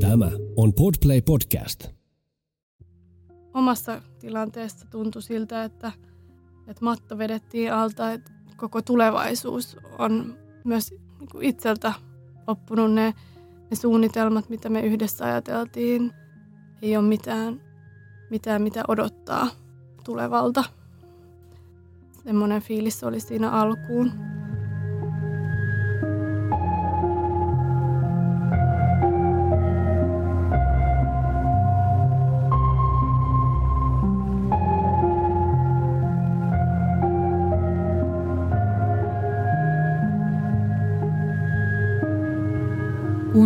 Tämä on Podplay Podcast. Omassa tilanteessa tuntui siltä, että, että matto vedettiin alta, että koko tulevaisuus on myös niin itseltä loppunut ne, ne suunnitelmat, mitä me yhdessä ajateltiin. Ei ole mitään, mitään mitä odottaa tulevalta. Semmoinen fiilis oli siinä alkuun.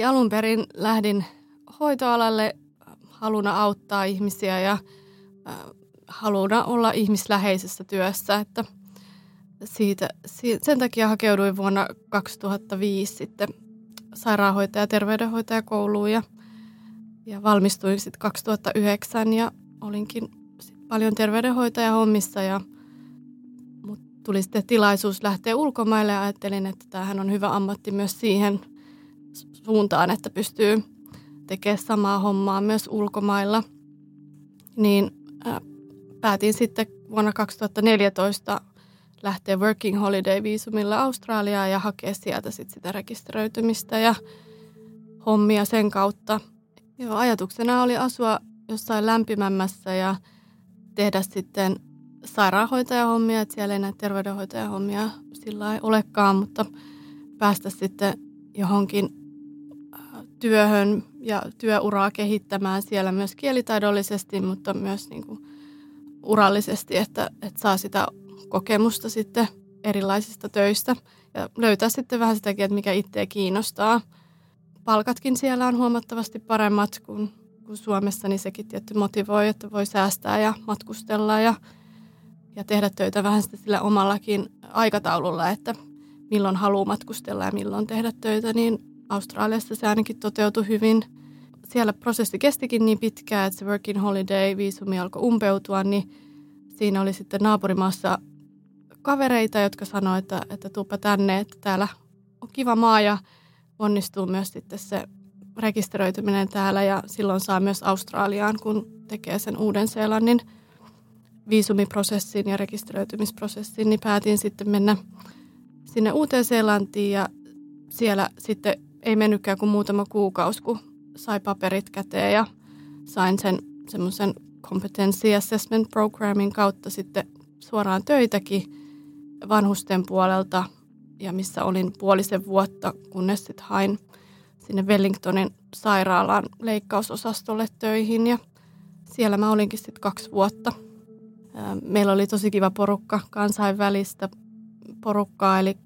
Eli alun perin lähdin hoitoalalle haluna auttaa ihmisiä ja haluna olla ihmisläheisessä työssä, että siitä, sen takia hakeuduin vuonna 2005 sitten sairaanhoitaja- ja terveydenhoitajakouluun ja, ja valmistuin sitten 2009 ja olinkin sit paljon terveydenhoitajahommissa ja mut tuli sitten tilaisuus lähteä ulkomaille ja ajattelin, että tämähän on hyvä ammatti myös siihen – suuntaan, että pystyy tekemään samaa hommaa myös ulkomailla, niin päätin sitten vuonna 2014 lähteä working holiday-viisumilla Australiaan ja hakea sieltä sitten sitä rekisteröitymistä ja hommia sen kautta. Joo, ajatuksena oli asua jossain lämpimämmässä ja tehdä sitten sairaanhoitajahommia, että siellä ei näitä terveydenhoitajahommia sillä ei olekaan, mutta päästä sitten johonkin työhön ja työuraa kehittämään siellä myös kielitaidollisesti, mutta myös niin kuin urallisesti, että, että saa sitä kokemusta sitten erilaisista töistä ja löytää sitten vähän sitäkin, että mikä itseä kiinnostaa. Palkatkin siellä on huomattavasti paremmat kuin, kuin Suomessa, niin sekin tietty motivoi, että voi säästää ja matkustella ja, ja tehdä töitä vähän sitten sillä omallakin aikataululla, että milloin haluaa matkustella ja milloin tehdä töitä, niin Australiassa se ainakin toteutui hyvin. Siellä prosessi kestikin niin pitkään, että se working holiday viisumi alkoi umpeutua, niin siinä oli sitten naapurimaassa kavereita, jotka sanoivat, että, että tuupa tänne, että täällä on kiva maa ja onnistuu myös sitten se rekisteröityminen täällä ja silloin saa myös Australiaan, kun tekee sen Uuden-Seelannin viisumiprosessin ja rekisteröitymisprosessin, niin päätin sitten mennä sinne Uuteen-Seelantiin ja siellä sitten ei mennytkään kuin muutama kuukausi, kun sai paperit käteen ja sain sen semmoisen competency assessment programmin kautta sitten suoraan töitäkin vanhusten puolelta ja missä olin puolisen vuotta, kunnes sitten hain sinne Wellingtonin sairaalaan leikkausosastolle töihin ja siellä mä olinkin sitten kaksi vuotta. Meillä oli tosi kiva porukka, kansainvälistä porukkaa, eli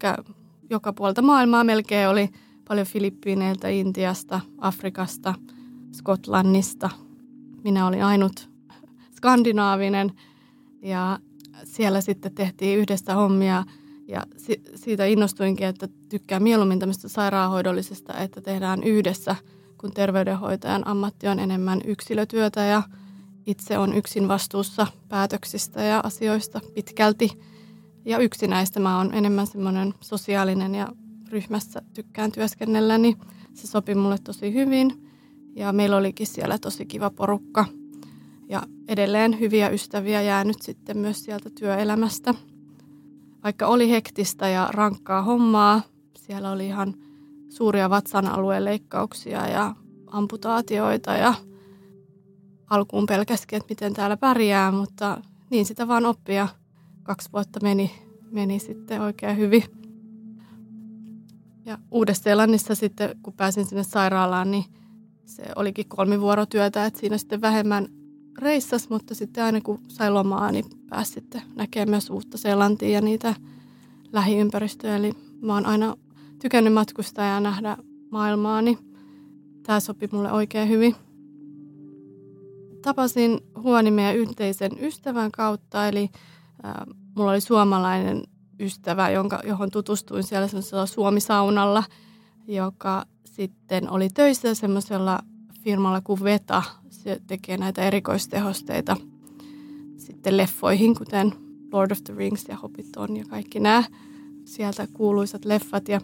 joka puolta maailmaa melkein oli – paljon Filippiineiltä, Intiasta, Afrikasta, Skotlannista. Minä olin ainut skandinaavinen ja siellä sitten tehtiin yhdessä hommia ja siitä innostuinkin, että tykkään mieluummin tämmöistä sairaanhoidollisesta, että tehdään yhdessä, kun terveydenhoitajan ammatti on enemmän yksilötyötä ja itse on yksin vastuussa päätöksistä ja asioista pitkälti. Ja yksinäistä mä oon enemmän semmoinen sosiaalinen ja ryhmässä tykkään työskennellä, niin se sopi mulle tosi hyvin. Ja meillä olikin siellä tosi kiva porukka ja edelleen hyviä ystäviä jäänyt sitten myös sieltä työelämästä. Vaikka oli hektistä ja rankkaa hommaa, siellä oli ihan suuria vatsan alueen leikkauksia ja amputaatioita ja alkuun pelkäskin, että miten täällä pärjää, mutta niin sitä vaan oppia. Kaksi vuotta meni, meni sitten oikein hyvin. Ja Uudessa-Seelannissa sitten, kun pääsin sinne sairaalaan, niin se olikin kolmivuorotyötä, että siinä sitten vähemmän reissas, mutta sitten aina kun sai lomaa, niin pääsi sitten näkemään myös uutta Seelantia ja niitä lähiympäristöjä. Eli mä oon aina tykännyt matkustaa ja nähdä maailmaa, niin tämä sopi mulle oikein hyvin. Tapasin Huoni meidän yhteisen ystävän kautta, eli äh, mulla oli suomalainen ystävä, jonka, johon tutustuin siellä semmoisella Suomi-saunalla, joka sitten oli töissä semmoisella firmalla kuin Veta. Se tekee näitä erikoistehosteita sitten leffoihin, kuten Lord of the Rings ja Hobbiton ja kaikki nämä sieltä kuuluisat leffat. Ja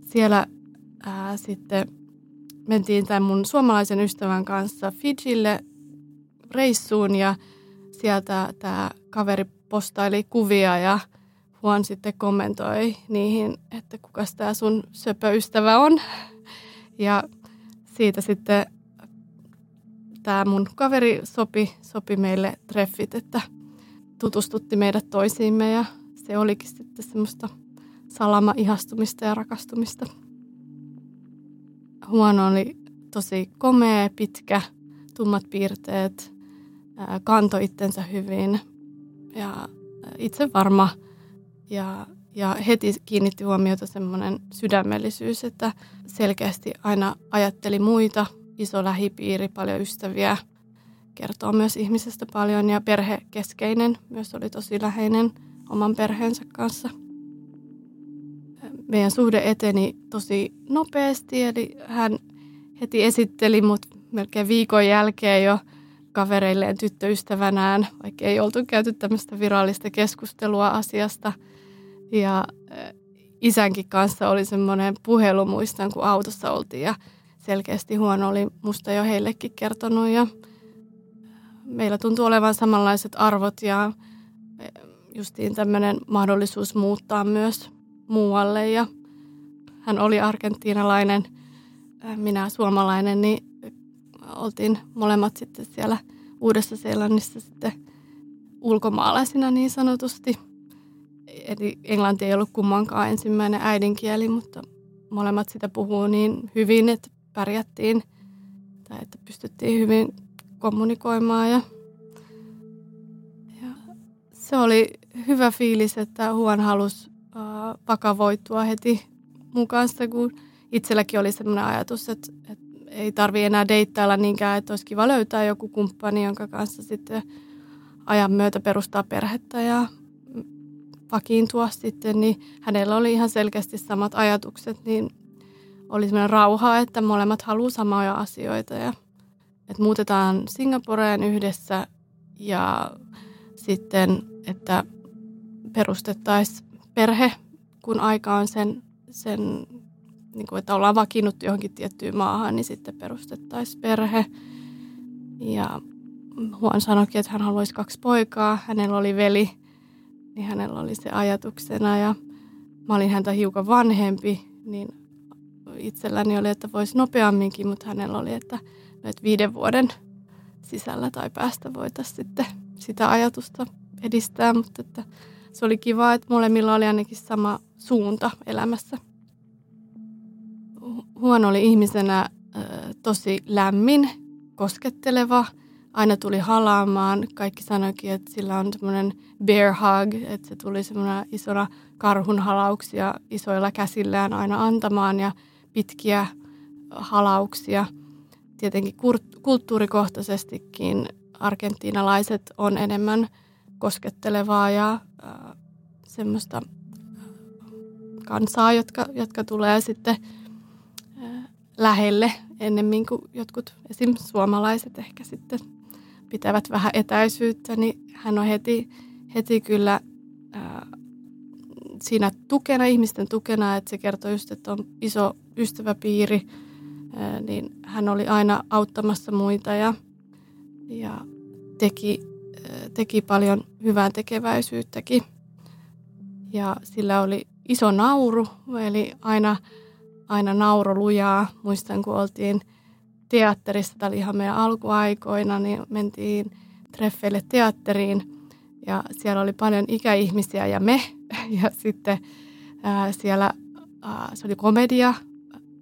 siellä ää, sitten mentiin tämän mun suomalaisen ystävän kanssa Fijille reissuun ja sieltä tämä kaveri postaili kuvia ja Juan sitten kommentoi niihin, että kuka tämä sun söpöystävä on. Ja siitä sitten tämä mun kaveri sopi, sopi meille treffit, että tutustutti meidät toisiimme ja se olikin sitten semmoista salama-ihastumista ja rakastumista. Huono oli tosi komea, pitkä, tummat piirteet, kanto itsensä hyvin ja itse varma ja, ja heti kiinnitti huomiota semmoinen sydämellisyys, että selkeästi aina ajatteli muita, iso lähipiiri, paljon ystäviä, kertoo myös ihmisestä paljon ja perhekeskeinen myös oli tosi läheinen oman perheensä kanssa. Meidän suhde eteni tosi nopeasti, eli hän heti esitteli mut melkein viikon jälkeen jo kavereilleen tyttöystävänään, vaikka ei oltu käyty tämmöistä virallista keskustelua asiasta. Ja isänkin kanssa oli semmoinen puhelu, muistan kun autossa oltiin ja selkeästi huono oli musta jo heillekin kertonut ja meillä tuntuu olevan samanlaiset arvot ja justiin tämmöinen mahdollisuus muuttaa myös muualle ja hän oli argentiinalainen, minä suomalainen, niin oltiin molemmat sitten siellä Uudessa-Seelannissa sitten ulkomaalaisina niin sanotusti. Eli englanti ei ollut kummankaan ensimmäinen äidinkieli, mutta molemmat sitä puhuu niin hyvin, että pärjättiin tai että pystyttiin hyvin kommunikoimaan. Ja, ja se oli hyvä fiilis, että Huon halusi äh, vakavoitua heti mun kanssa, kun itselläkin oli sellainen ajatus, että, että ei tarvi enää deittailla niinkään, että olisi kiva löytää joku kumppani, jonka kanssa sitten ajan myötä perustaa perhettä ja vakiintua sitten, niin hänellä oli ihan selkeästi samat ajatukset, niin oli sellainen rauha, että molemmat haluaa samoja asioita ja että muutetaan Singaporeen yhdessä ja sitten, että perustettaisiin perhe, kun aika on sen, sen niin kuin, että ollaan vakiinnuttu johonkin tiettyyn maahan, niin sitten perustettaisiin perhe. Ja Huon sanoikin, että hän haluaisi kaksi poikaa. Hänellä oli veli, niin hänellä oli se ajatuksena. Ja mä olin häntä hiukan vanhempi, niin itselläni oli, että voisi nopeamminkin, mutta hänellä oli, että, että viiden vuoden sisällä tai päästä voitaisiin sitten sitä ajatusta edistää. Mutta että se oli kiva, että molemmilla oli ainakin sama suunta elämässä huono oli ihmisenä tosi lämmin, kosketteleva. Aina tuli halaamaan. Kaikki sanoikin, että sillä on semmoinen bear hug, että se tuli semmoinen isona karhun halauksia isoilla käsillään aina antamaan ja pitkiä halauksia. Tietenkin kulttuurikohtaisestikin argentiinalaiset on enemmän koskettelevaa ja semmoista kansaa, jotka, jotka tulee sitten – lähelle ennemmin kuin jotkut esim. suomalaiset ehkä sitten pitävät vähän etäisyyttä, niin hän on heti, heti kyllä ää, siinä tukena, ihmisten tukena, että se kertoo just, että on iso ystäväpiiri, ää, niin hän oli aina auttamassa muita ja, ja teki, ää, teki paljon hyvää tekeväisyyttäkin. Ja sillä oli iso nauru, eli aina – aina nauro lujaa. Muistan, kun oltiin teatterissa, tämä oli ihan meidän alkuaikoina, niin mentiin treffeille teatteriin ja siellä oli paljon ikäihmisiä ja me. Ja sitten ää, siellä ää, se oli komedia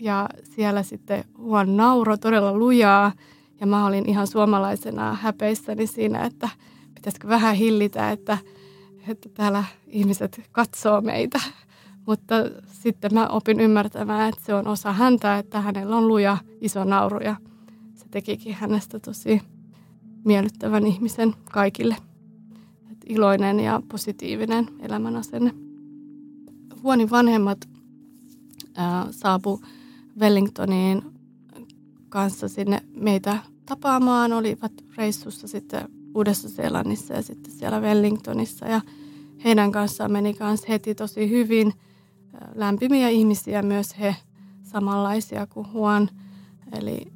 ja siellä sitten huon nauro todella lujaa Ja mä olin ihan suomalaisena häpeissäni siinä, että pitäisikö vähän hillitä, että, että täällä ihmiset katsoo meitä. Mutta sitten mä opin ymmärtämään, että se on osa häntä, että hänellä on luja iso nauru ja se tekikin hänestä tosi miellyttävän ihmisen kaikille. Et iloinen ja positiivinen elämänasenne. Huonin vanhemmat saapu Wellingtoniin kanssa sinne meitä tapaamaan. Olivat reissussa sitten Uudessa-Seelannissa ja sitten siellä Wellingtonissa. Ja heidän kanssaan meni kanssa heti tosi hyvin. Lämpimiä ihmisiä myös he, samanlaisia kuin Huon. Eli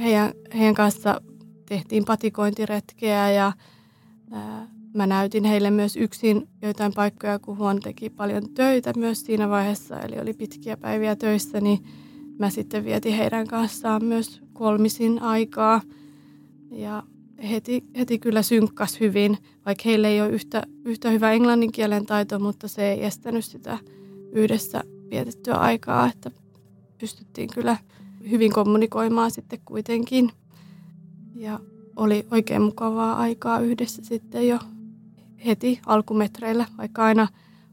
heidän, heidän kanssa tehtiin patikointiretkeä ja mä näytin heille myös yksin joitain paikkoja, kun Huon teki paljon töitä myös siinä vaiheessa, eli oli pitkiä päiviä töissä, niin mä sitten vietin heidän kanssaan myös kolmisin aikaa. Ja heti, heti kyllä synkkas hyvin, vaikka heillä ei ole yhtä, yhtä hyvä englannin kielen taito, mutta se ei estänyt sitä yhdessä vietettyä aikaa, että pystyttiin kyllä hyvin kommunikoimaan sitten kuitenkin. Ja oli oikein mukavaa aikaa yhdessä sitten jo heti alkumetreillä, vaikka aina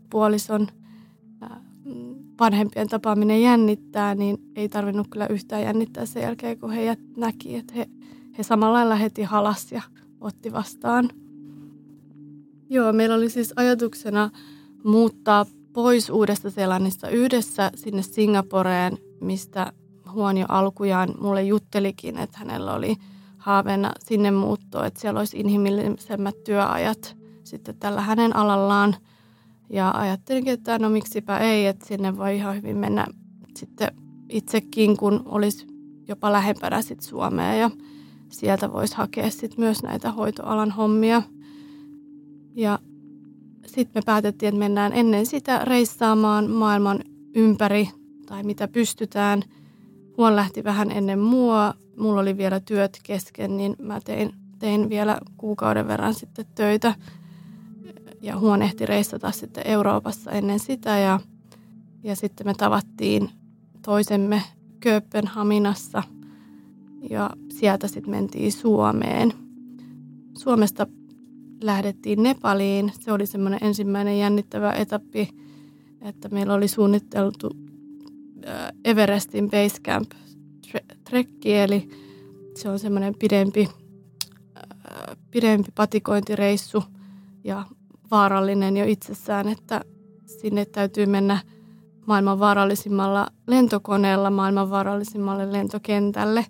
puolison vanhempien tapaaminen jännittää, niin ei tarvinnut kyllä yhtään jännittää sen jälkeen, kun he näki, että he, he samalla lailla heti halas ja otti vastaan. Joo, meillä oli siis ajatuksena muuttaa pois Uudesta Seelannista yhdessä sinne Singaporeen, mistä Huon jo alkujaan mulle juttelikin, että hänellä oli haaveena sinne muuttoa, että siellä olisi inhimillisemmät työajat sitten tällä hänen alallaan. Ja ajattelinkin, että no miksipä ei, että sinne voi ihan hyvin mennä sitten itsekin, kun olisi jopa lähempänä sitten Suomea ja sieltä voisi hakea sitten myös näitä hoitoalan hommia. Ja sitten me päätettiin, että mennään ennen sitä reissaamaan maailman ympäri tai mitä pystytään. Huon lähti vähän ennen mua. Mulla oli vielä työt kesken, niin mä tein, tein vielä kuukauden verran sitten töitä. Ja Huon ehti reissata sitten Euroopassa ennen sitä ja, ja sitten me tavattiin toisemme Kööpenhaminassa ja sieltä sitten mentiin Suomeen. Suomesta lähdettiin Nepaliin. Se oli semmoinen ensimmäinen jännittävä etappi, että meillä oli suunniteltu äh, Everestin Base Camp trekki, eli se on semmoinen pidempi, äh, pidempi patikointireissu ja vaarallinen jo itsessään, että sinne täytyy mennä maailman vaarallisimmalla lentokoneella maailman vaarallisimmalle lentokentälle,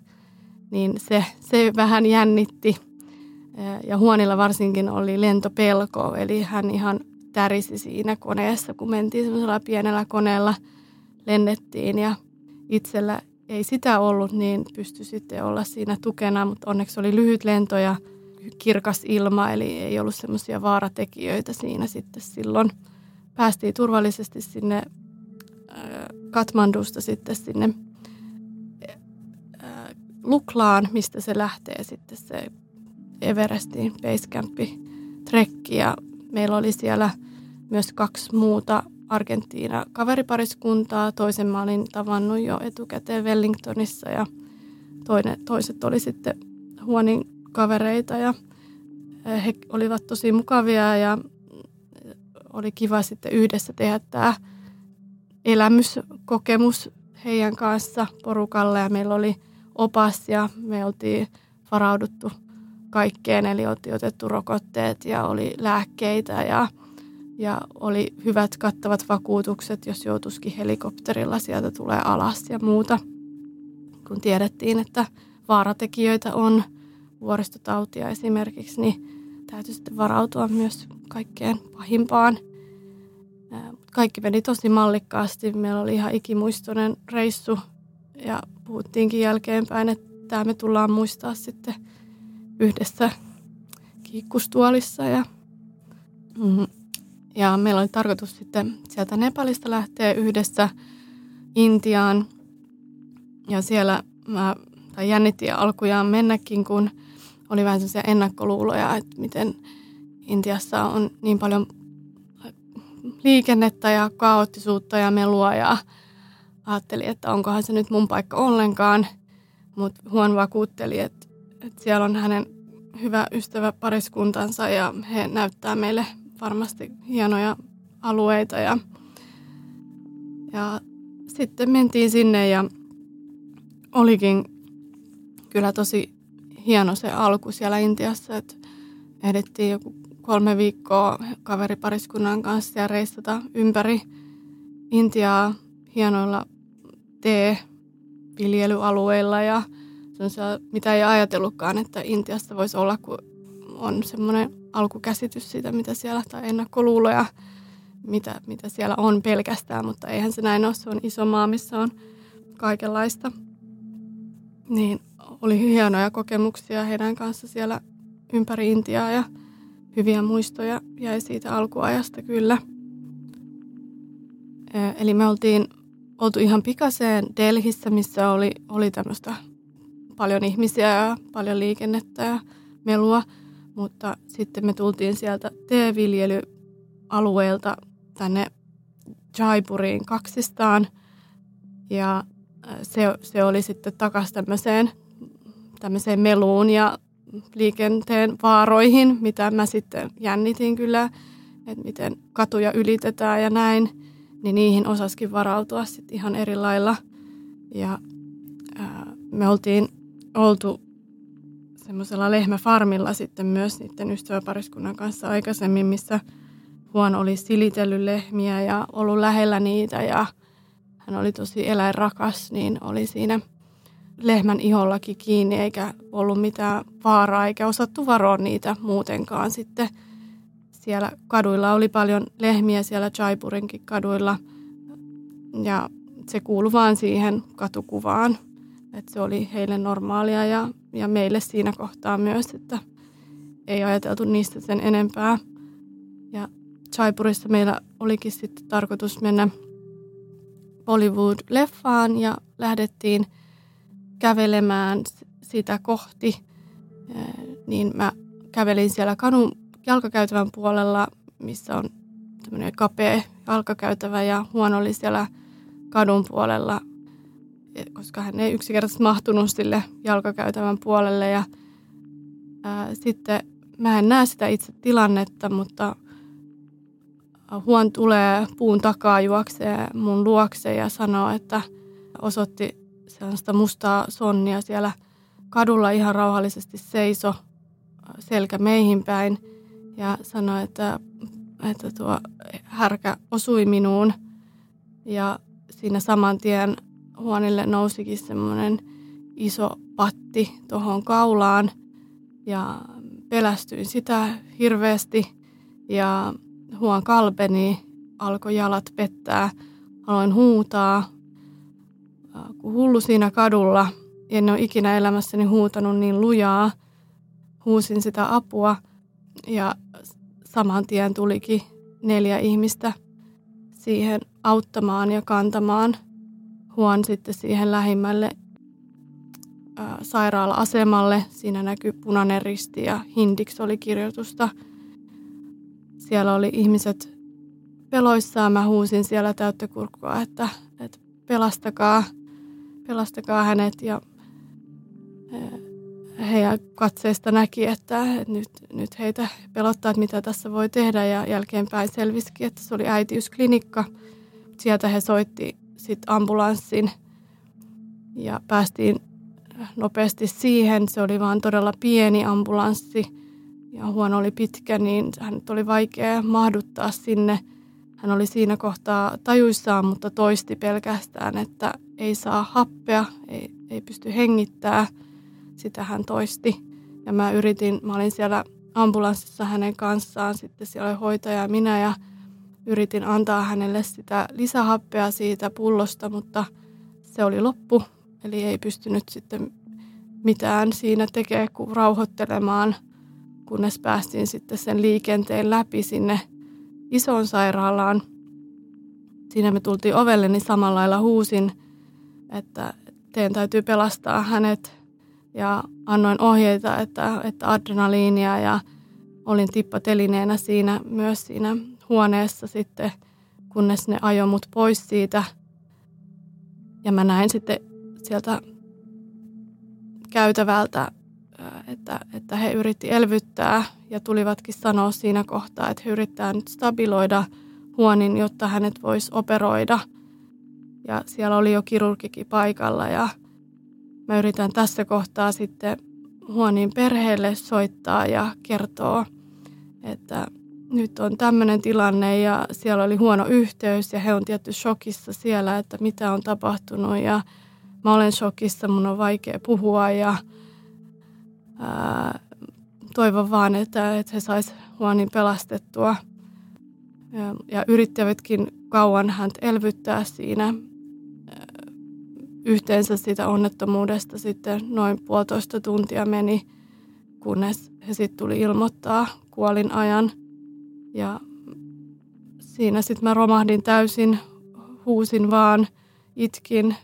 niin se, se vähän jännitti ja Huonilla varsinkin oli lentopelko, eli hän ihan tärisi siinä koneessa, kun mentiin semmoisella pienellä koneella, lennettiin ja itsellä ei sitä ollut, niin pystyi sitten olla siinä tukena, mutta onneksi oli lyhyt lento ja kirkas ilma, eli ei ollut semmoisia vaaratekijöitä siinä sitten silloin. Päästiin turvallisesti sinne Katmandusta sitten sinne Luklaan, mistä se lähtee sitten se Everestin basecampi trekki ja meillä oli siellä myös kaksi muuta Argentiina kaveripariskuntaa. Toisen mä olin tavannut jo etukäteen Wellingtonissa ja toinen, toiset oli sitten huonin kavereita ja he olivat tosi mukavia ja oli kiva sitten yhdessä tehdä tämä elämyskokemus heidän kanssa porukalle ja meillä oli opas ja me oltiin varauduttu kaikkeen, eli oltiin otettu rokotteet ja oli lääkkeitä ja, ja oli hyvät kattavat vakuutukset, jos joutuisikin helikopterilla sieltä tulee alas ja muuta. Kun tiedettiin, että vaaratekijöitä on vuoristotautia esimerkiksi, niin täytyy sitten varautua myös kaikkeen pahimpaan. Kaikki meni tosi mallikkaasti. Meillä oli ihan ikimuistoinen reissu ja puhuttiinkin jälkeenpäin, että tämä me tullaan muistaa sitten yhdessä kiikkustuolissa. Ja, mm, ja meillä oli tarkoitus sitten sieltä Nepalista lähteä yhdessä Intiaan. Ja siellä mä tai jännitti alkujaan mennäkin, kun oli vähän sellaisia ennakkoluuloja, että miten Intiassa on niin paljon liikennettä ja kaoottisuutta ja melua ja ajattelin, että onkohan se nyt mun paikka ollenkaan. Mutta Huon vakuutteli, että että siellä on hänen hyvä ystävä pariskuntansa ja he näyttää meille varmasti hienoja alueita ja, ja sitten mentiin sinne ja olikin kyllä tosi hieno se alku siellä Intiassa, että ehdittiin joku kolme viikkoa kaveripariskunnan kanssa ja reistata ympäri Intiaa hienoilla tee-viljelyalueilla ja mitä ei ajatellutkaan, että Intiasta voisi olla, kun on semmoinen alkukäsitys siitä, mitä siellä, tai ennakkoluuloja, mitä, mitä siellä on pelkästään, mutta eihän se näin ole. Se on iso maa, missä on kaikenlaista. Niin oli hienoja kokemuksia heidän kanssa siellä ympäri Intiaa ja hyviä muistoja jäi siitä alkuajasta kyllä. Eli me oltiin oltu ihan pikaseen Delhissä, missä oli, oli tämmöistä paljon ihmisiä ja paljon liikennettä ja melua, mutta sitten me tultiin sieltä teeviljelyalueelta tänne Jaipuriin kaksistaan ja se, se oli sitten takaisin tämmöiseen, tämmöiseen meluun ja liikenteen vaaroihin, mitä mä sitten jännitin kyllä, että miten katuja ylitetään ja näin, niin niihin osaskin varautua sitten ihan eri lailla. Ja ää, me oltiin oltu semmoisella lehmäfarmilla sitten myös niiden ystäväpariskunnan kanssa aikaisemmin, missä Huon oli silitellyt lehmiä ja ollut lähellä niitä ja hän oli tosi eläinrakas, niin oli siinä lehmän ihollakin kiinni eikä ollut mitään vaaraa eikä osattu varoa niitä muutenkaan sitten. Siellä kaduilla oli paljon lehmiä siellä Jaipurinkin kaduilla ja se kuului vaan siihen katukuvaan. Että se oli heille normaalia ja, ja meille siinä kohtaa myös, että ei ajateltu niistä sen enempää. Ja Jaipurissa meillä olikin sitten tarkoitus mennä Bollywood-leffaan ja lähdettiin kävelemään sitä kohti. Niin mä kävelin siellä kadun jalkakäytävän puolella, missä on tämmöinen kapea jalkakäytävä ja huono oli siellä kadun puolella – koska hän ei yksinkertaisesti mahtunut sille jalkakäytävän puolelle. Ja ää, sitten mä en näe sitä itse tilannetta, mutta Huon tulee puun takaa juoksee mun luokse ja sanoo, että osoitti sellaista mustaa sonnia siellä kadulla ihan rauhallisesti seiso selkä meihin päin ja sanoi, että, että tuo härkä osui minuun ja siinä saman tien huonille nousikin semmoinen iso patti tuohon kaulaan ja pelästyin sitä hirveästi. Ja huon kalpeni, alkoi jalat pettää, aloin huutaa, kun hullu siinä kadulla, en ole ikinä elämässäni huutanut niin lujaa, huusin sitä apua ja saman tien tulikin neljä ihmistä siihen auttamaan ja kantamaan Huon sitten siihen lähimmälle ää, sairaala-asemalle. Siinä näkyy punainen risti ja Hindiksi oli kirjoitusta. Siellä oli ihmiset peloissaan. Mä huusin siellä täyttä kurkkua, että, että pelastakaa, pelastakaa hänet. Ja heidän katseista näki, että, että nyt, nyt heitä pelottaa, että mitä tässä voi tehdä. Ja jälkeenpäin selvisikin, että se oli äitiysklinikka. Sieltä he soitti sitten ambulanssin ja päästiin nopeasti siihen. Se oli vaan todella pieni ambulanssi ja huono oli pitkä, niin hän oli vaikea mahduttaa sinne. Hän oli siinä kohtaa tajuissaan, mutta toisti pelkästään, että ei saa happea, ei, ei pysty hengittää. Sitä hän toisti. Ja mä yritin, mä olin siellä ambulanssissa hänen kanssaan, sitten siellä oli hoitaja ja minä ja yritin antaa hänelle sitä lisähappea siitä pullosta, mutta se oli loppu. Eli ei pystynyt sitten mitään siinä tekemään kuin rauhoittelemaan, kunnes päästiin sitten sen liikenteen läpi sinne isoon sairaalaan. Siinä me tultiin ovelle, niin samalla lailla huusin, että teidän täytyy pelastaa hänet. Ja annoin ohjeita, että, että adrenaliinia ja olin tippatelineenä siinä myös siinä huoneessa sitten, kunnes ne ajoi mut pois siitä. Ja mä näin sitten sieltä käytävältä että, että he yritti elvyttää ja tulivatkin sanoa siinä kohtaa, että he yrittää nyt stabiloida huonin, jotta hänet voisi operoida. Ja siellä oli jo kirurgikin paikalla ja mä yritän tässä kohtaa sitten huonin perheelle soittaa ja kertoa, että nyt on tämmöinen tilanne ja siellä oli huono yhteys ja he on tietty shokissa siellä, että mitä on tapahtunut ja mä olen shokissa, mun on vaikea puhua ja ää, toivon vaan, että, että he sais huonin pelastettua. Ja, ja yrittävätkin kauan häntä elvyttää siinä. Yhteensä sitä onnettomuudesta sitten noin puolitoista tuntia meni, kunnes he sitten tuli ilmoittaa kuolin ajan – ja siinä sitten mä romahdin täysin, huusin vaan, itkin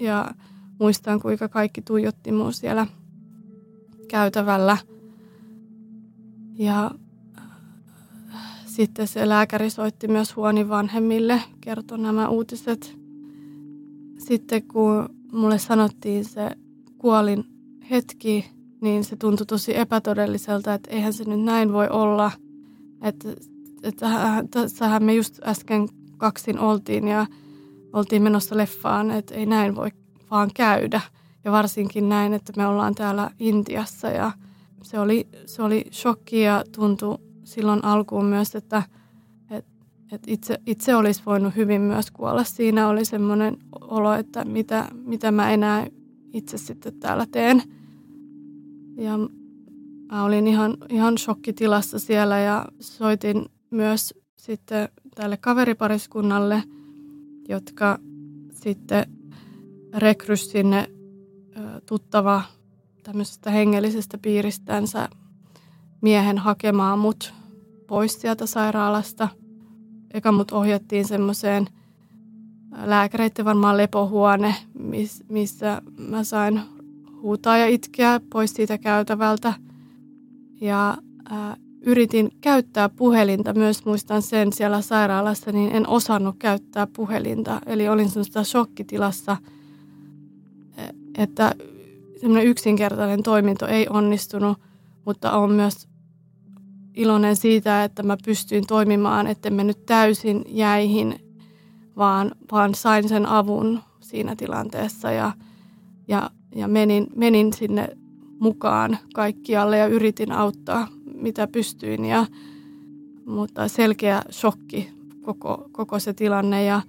ja muistan kuinka kaikki tuijotti mua siellä käytävällä. Ja äh, sitten se lääkäri soitti myös huonin vanhemmille, kertoi nämä uutiset. Sitten kun mulle sanottiin se kuolin hetki, niin se tuntui tosi epätodelliselta, että eihän se nyt näin voi olla – että, että tässähän me just äsken kaksin oltiin ja oltiin menossa leffaan, että ei näin voi vaan käydä. Ja varsinkin näin, että me ollaan täällä Intiassa ja se oli, se oli shokki ja tuntui silloin alkuun myös, että, että, että itse, itse olisi voinut hyvin myös kuolla. Siinä oli semmoinen olo, että mitä, mitä mä enää itse sitten täällä teen. Ja Mä olin ihan, ihan shokkitilassa siellä ja soitin myös sitten tälle kaveripariskunnalle, jotka sitten rekrys sinne tuttava tämmöisestä hengellisestä piiristänsä miehen hakemaan mut pois sieltä sairaalasta. Eka mut ohjattiin semmoiseen lääkäreiden varmaan lepohuone, missä mä sain huutaa ja itkeä pois siitä käytävältä – ja äh, yritin käyttää puhelinta, myös muistan sen siellä sairaalassa, niin en osannut käyttää puhelinta. Eli olin sellaisessa shokkitilassa, e, että semmoinen yksinkertainen toiminto ei onnistunut, mutta on myös iloinen siitä, että mä pystyin toimimaan, että me nyt täysin jäihin, vaan, vaan sain sen avun siinä tilanteessa ja, ja, ja menin, menin sinne mukaan kaikkialle ja yritin auttaa mitä pystyin. Ja, mutta selkeä shokki koko, koko se tilanne ja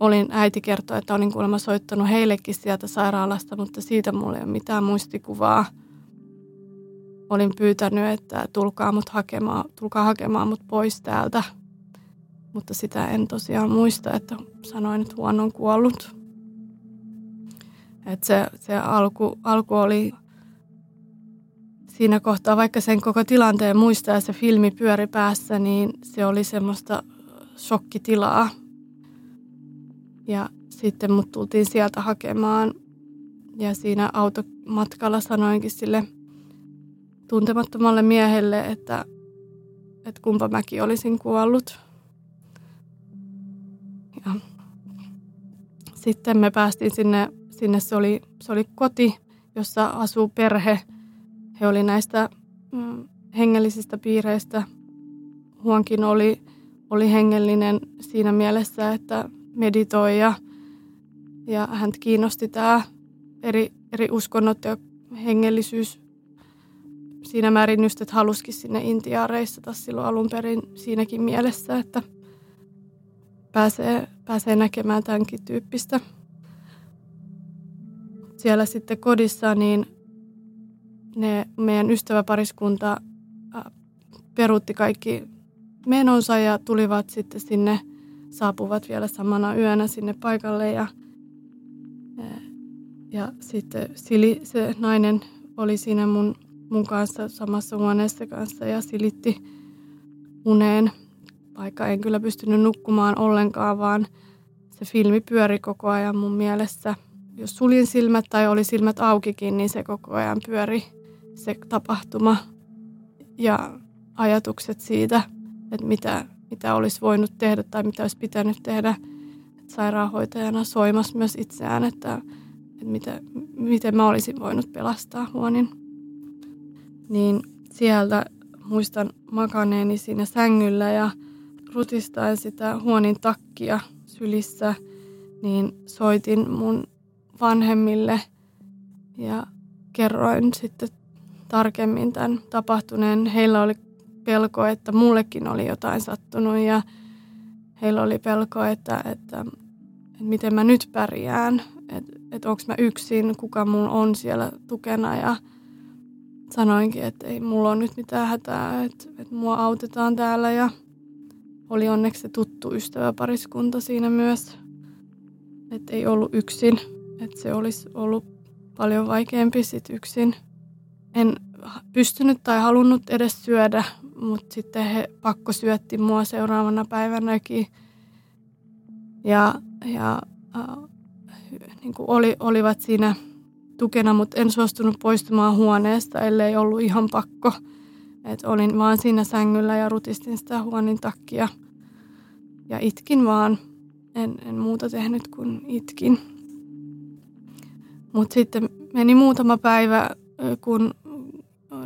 olin, äiti kertoi, että olin kuulemma soittanut heillekin sieltä sairaalasta, mutta siitä mulla ei ole mitään muistikuvaa. Olin pyytänyt, että tulkaa, mut hakemaan, tulkaa hakemaan mut pois täältä, mutta sitä en tosiaan muista, että sanoin, että huono on kuollut. Et se, se alku, alku oli siinä kohtaa, vaikka sen koko tilanteen muistaa ja se filmi pyöri päässä, niin se oli semmoista shokkitilaa. Ja sitten mut tultiin sieltä hakemaan ja siinä automatkalla sanoinkin sille tuntemattomalle miehelle, että, että kumpa mäkin olisin kuollut. Ja sitten me päästiin sinne, sinne se oli, se oli koti, jossa asuu perhe – he oli näistä mm, hengellisistä piireistä. Huonkin oli, oli hengellinen siinä mielessä, että meditoi ja, ja hän kiinnosti tämä eri, eri uskonnot ja hengellisyys siinä määrin just, että halusikin sinne Intiaan reissata silloin alun perin siinäkin mielessä, että pääsee, pääsee näkemään tämänkin tyyppistä. Siellä sitten kodissa niin ne meidän ystäväpariskunta peruutti kaikki menonsa ja tulivat sitten sinne, saapuvat vielä samana yönä sinne paikalle ja, ja sitten Sili, se nainen oli siinä mun, mun kanssa samassa huoneessa kanssa ja silitti uneen, vaikka en kyllä pystynyt nukkumaan ollenkaan, vaan se filmi pyöri koko ajan mun mielessä. Jos suljin silmät tai oli silmät aukikin, niin se koko ajan pyöri se tapahtuma ja ajatukset siitä, että mitä, mitä olisi voinut tehdä tai mitä olisi pitänyt tehdä. Et sairaanhoitajana soimas myös itseään, että, että mitä, miten mä olisin voinut pelastaa huonin. niin sieltä muistan makaneeni siinä sängyllä ja rutistaen sitä huonin takkia sylissä, niin soitin mun vanhemmille ja kerroin sitten tarkemmin tämän tapahtuneen. Heillä oli pelko, että mullekin oli jotain sattunut ja heillä oli pelko, että, että, että miten mä nyt pärjään, että, että onko mä yksin, kuka mulla on siellä tukena ja sanoinkin, että ei mulla ole nyt mitään hätää, että, että mua autetaan täällä ja oli onneksi se tuttu ystäväpariskunta siinä myös, että ei ollut yksin, että se olisi ollut paljon vaikeampi sit yksin. En pystynyt tai halunnut edes syödä, mutta sitten he pakko syötti mua seuraavana päivänäkin. Ja, ja äh, niin kuin oli, olivat siinä tukena, mutta en suostunut poistumaan huoneesta, ellei ollut ihan pakko. Et olin vaan siinä sängyllä ja rutistin sitä huonin takia. Ja itkin vaan. En, en muuta tehnyt kuin itkin. Mutta sitten meni muutama päivä, kun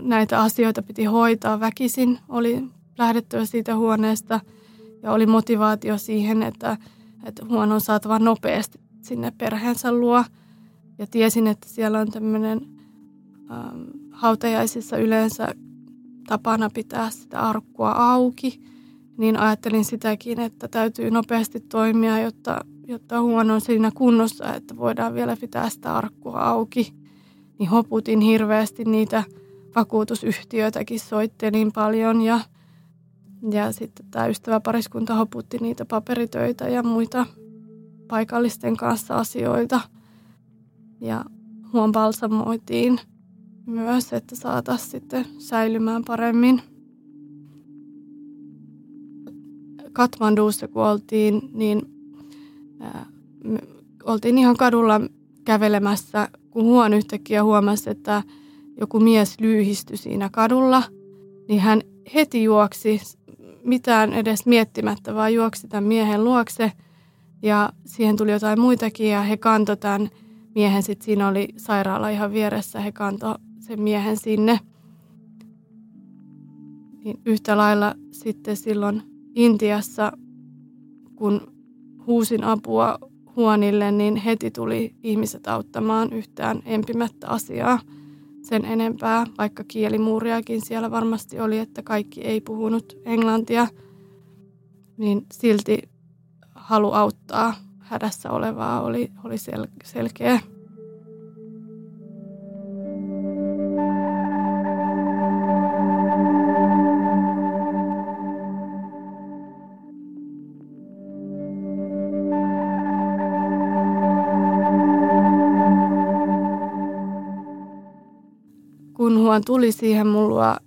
näitä asioita piti hoitaa väkisin. Oli lähdettävä siitä huoneesta ja oli motivaatio siihen, että, että huono on saatava nopeasti sinne perheensä luo. Ja tiesin, että siellä on tämmöinen ähm, hautajaisissa yleensä tapana pitää sitä arkkua auki. Niin ajattelin sitäkin, että täytyy nopeasti toimia, jotta, jotta huono on siinä kunnossa, että voidaan vielä pitää sitä arkkua auki. Niin hoputin hirveästi niitä vakuutusyhtiöitäkin soittelin paljon ja, ja sitten tämä ystäväpariskunta hoputti niitä paperitöitä ja muita paikallisten kanssa asioita. Ja huon balsamoitiin myös, että saataisiin sitten säilymään paremmin. Katmanduussa kun oltiin, niin oltiin ihan kadulla kävelemässä, kun huon yhtäkkiä huomasi, että joku mies lyyhistyi siinä kadulla, niin hän heti juoksi mitään edes miettimättä, vaan juoksi tämän miehen luokse. Ja siihen tuli jotain muitakin ja he kantoi tämän miehen, sitten siinä oli sairaala ihan vieressä, he kantoi sen miehen sinne. Niin yhtä lailla sitten silloin Intiassa, kun huusin apua huonille, niin heti tuli ihmiset auttamaan yhtään empimättä asiaa sen enempää, vaikka kielimuuriakin siellä varmasti oli, että kaikki ei puhunut englantia, niin silti halu auttaa hädässä olevaa oli, oli sel- selkeä. Huon tuli siihen mulla äh,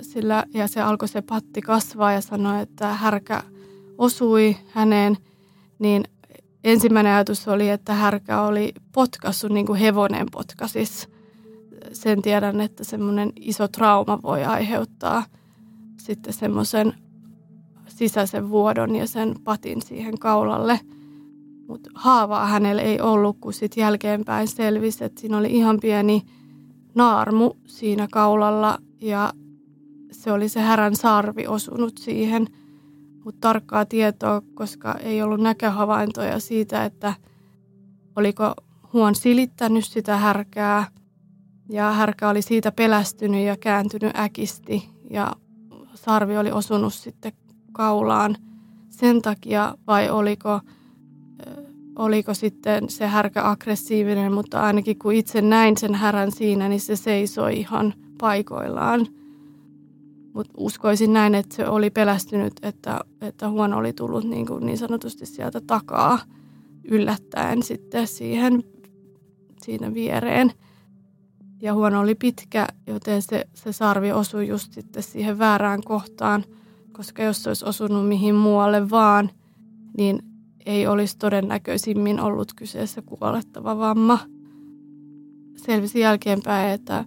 sillä, ja se alkoi se patti kasvaa ja sanoi, että härkä osui häneen, niin ensimmäinen ajatus oli, että härkä oli potkassut niin kuin hevonen potkasis. Sen tiedän, että semmoinen iso trauma voi aiheuttaa sitten semmoisen sisäisen vuodon ja sen patin siihen kaulalle. Mutta haavaa hänellä ei ollut, kun sitten jälkeenpäin selvisi, että siinä oli ihan pieni naarmu siinä kaulalla ja se oli se härän sarvi osunut siihen. Mutta tarkkaa tietoa, koska ei ollut näköhavaintoja siitä, että oliko huon silittänyt sitä härkää ja härkä oli siitä pelästynyt ja kääntynyt äkisti ja sarvi oli osunut sitten kaulaan sen takia vai oliko oliko sitten se härkä aggressiivinen, mutta ainakin kun itse näin sen härän siinä, niin se seisoi ihan paikoillaan. Mutta uskoisin näin, että se oli pelästynyt, että, että huono oli tullut niin, kuin niin sanotusti sieltä takaa yllättäen sitten siihen siinä viereen. Ja huono oli pitkä, joten se, se sarvi osui just sitten siihen väärään kohtaan, koska jos se olisi osunut mihin muualle vaan, niin ei olisi todennäköisimmin ollut kyseessä kuolettava vamma. Selvisi jälkeenpäin, että,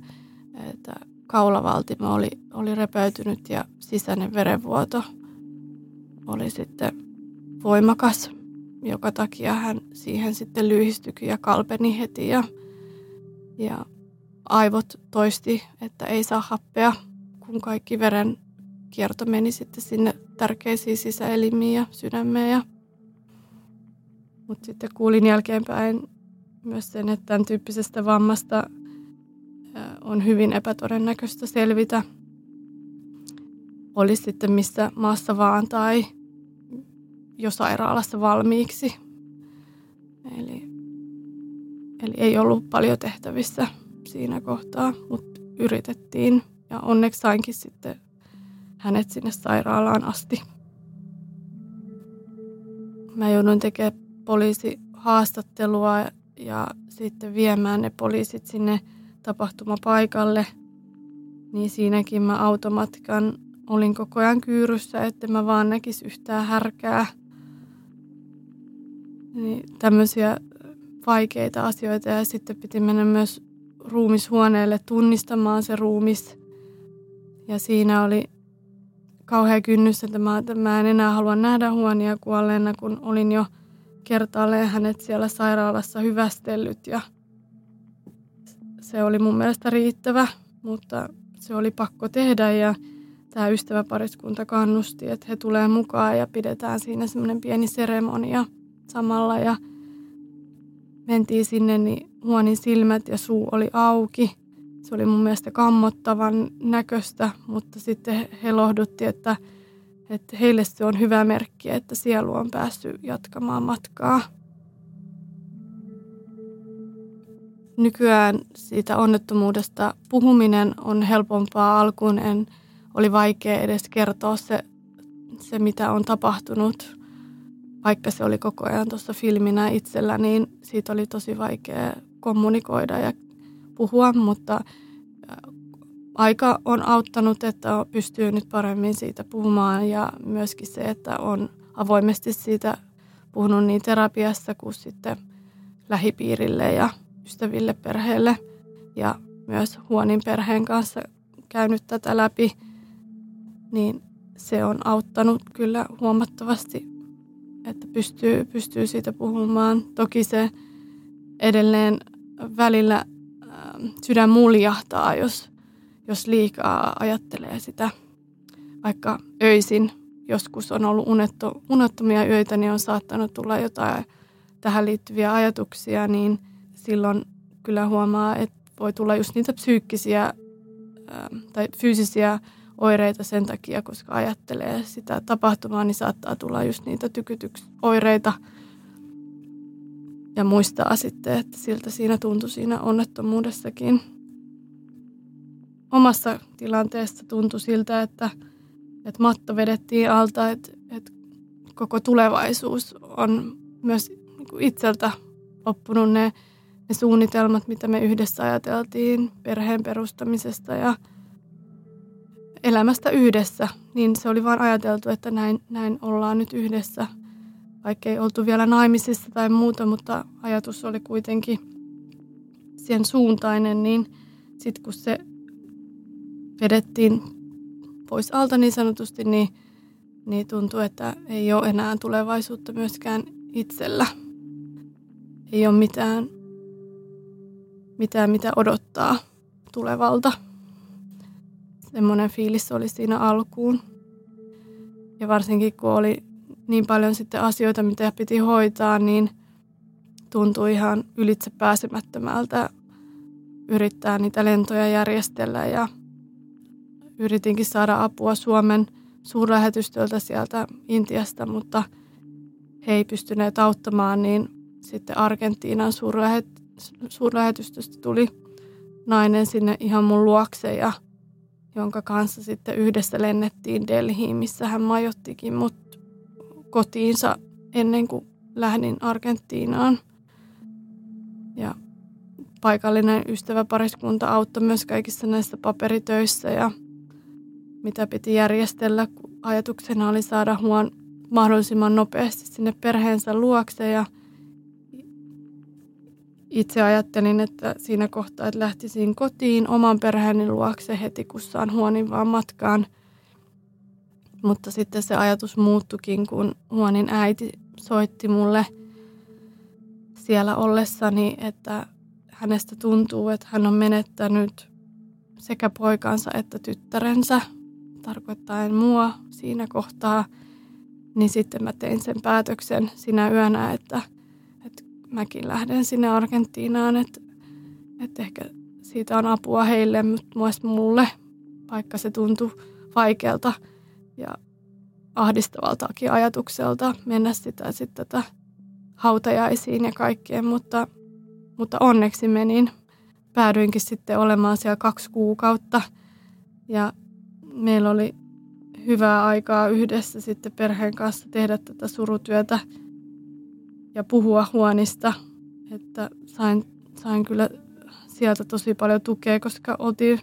että kaulavaltimo oli, oli repeytynyt ja sisäinen verenvuoto oli sitten voimakas, joka takia hän siihen sitten lyhistyikin ja kalpeni heti. Ja, ja aivot toisti, että ei saa happea, kun kaikki veren kierto meni sitten sinne tärkeisiin sisäelimiin ja sydämeen. Ja... Mutta sitten kuulin jälkeenpäin myös sen, että tämän tyyppisestä vammasta on hyvin epätodennäköistä selvitä. Oli sitten missä maassa vaan tai jo sairaalassa valmiiksi. Eli, eli ei ollut paljon tehtävissä siinä kohtaa, mutta yritettiin. Ja onneksi sainkin sitten hänet sinne sairaalaan asti. Mä joudun tekemään poliisihaastattelua ja sitten viemään ne poliisit sinne tapahtumapaikalle. Niin siinäkin mä automatkan olin koko ajan kyyryssä, että mä vaan näkisi yhtään härkää. Niin tämmöisiä vaikeita asioita ja sitten piti mennä myös ruumishuoneelle tunnistamaan se ruumis. Ja siinä oli kauhea kynnys, että mä, että mä en enää halua nähdä huonia kuolleena, kun olin jo kertaalleen hänet siellä sairaalassa hyvästellyt ja se oli mun mielestä riittävä, mutta se oli pakko tehdä ja tämä ystäväpariskunta kannusti, että he tulee mukaan ja pidetään siinä semmoinen pieni seremonia samalla ja mentiin sinne, niin huonin silmät ja suu oli auki. Se oli mun mielestä kammottavan näköistä, mutta sitten he lohdutti, että, että heille se on hyvä merkki, että sielu on päässyt jatkamaan matkaa. Nykyään siitä onnettomuudesta puhuminen on helpompaa. Alkuun en, oli vaikea edes kertoa se, se, mitä on tapahtunut. Vaikka se oli koko ajan tuossa filminä itsellä, niin siitä oli tosi vaikea kommunikoida ja puhua, mutta aika on auttanut, että pystyy nyt paremmin siitä puhumaan ja myöskin se, että on avoimesti siitä puhunut niin terapiassa kuin sitten lähipiirille ja ystäville, perheelle ja myös huonin perheen kanssa käynyt tätä läpi, niin se on auttanut kyllä huomattavasti, että pystyy, pystyy siitä puhumaan. Toki se edelleen välillä sydän muljahtaa, jos, jos liikaa ajattelee sitä. Vaikka öisin joskus on ollut unetto, unettomia öitä, niin on saattanut tulla jotain tähän liittyviä ajatuksia, niin silloin kyllä huomaa, että voi tulla just niitä psyykkisiä tai fyysisiä oireita sen takia, koska ajattelee sitä tapahtumaa, niin saattaa tulla just niitä tykytyksoireita – ja muistaa sitten, että siltä siinä tuntui siinä onnettomuudessakin. Omassa tilanteessa tuntui siltä, että, että matto vedettiin alta, että, että koko tulevaisuus on myös niin itseltä loppunut ne, ne suunnitelmat, mitä me yhdessä ajateltiin perheen perustamisesta ja elämästä yhdessä. Niin se oli vain ajateltu, että näin, näin ollaan nyt yhdessä – vaikka ei oltu vielä naimisissa tai muuta, mutta ajatus oli kuitenkin sen suuntainen, niin sitten kun se vedettiin pois alta niin sanotusti, niin, niin tuntui, että ei ole enää tulevaisuutta myöskään itsellä. Ei ole mitään, mitään mitä odottaa tulevalta. Semmoinen fiilis oli siinä alkuun. Ja varsinkin kun oli niin paljon sitten asioita, mitä piti hoitaa, niin tuntui ihan ylitse pääsemättömältä yrittää niitä lentoja järjestellä ja yritinkin saada apua Suomen suurlähetystöltä sieltä Intiasta, mutta he ei pystyneet auttamaan, niin sitten Argentiinan suurlähet, suurlähetystöstä tuli nainen sinne ihan mun luokse ja jonka kanssa sitten yhdessä lennettiin Delhiin, missä hän majottikin mut kotiinsa ennen kuin lähdin Argentiinaan. Ja paikallinen ystäväpariskunta auttoi myös kaikissa näissä paperitöissä ja mitä piti järjestellä, ajatuksena oli saada huon mahdollisimman nopeasti sinne perheensä luokse. Ja itse ajattelin, että siinä kohtaa, että lähtisin kotiin oman perheeni luokse heti, kun saan huonin vaan matkaan – mutta sitten se ajatus muuttukin, kun Huonin äiti soitti mulle siellä ollessani, että hänestä tuntuu, että hän on menettänyt sekä poikansa että tyttärensä, tarkoittaen mua siinä kohtaa, niin sitten mä tein sen päätöksen sinä yönä, että, että mäkin lähden sinne Argentiinaan, että, että ehkä siitä on apua heille, mutta myös mulle, vaikka se tuntui vaikealta ja ahdistavaltakin ajatukselta mennä sitä sitten tätä hautajaisiin ja kaikkeen, mutta, mutta onneksi menin. Päädyinkin sitten olemaan siellä kaksi kuukautta ja meillä oli hyvää aikaa yhdessä sitten perheen kanssa tehdä tätä surutyötä ja puhua huonista, että sain, sain kyllä sieltä tosi paljon tukea, koska oltiin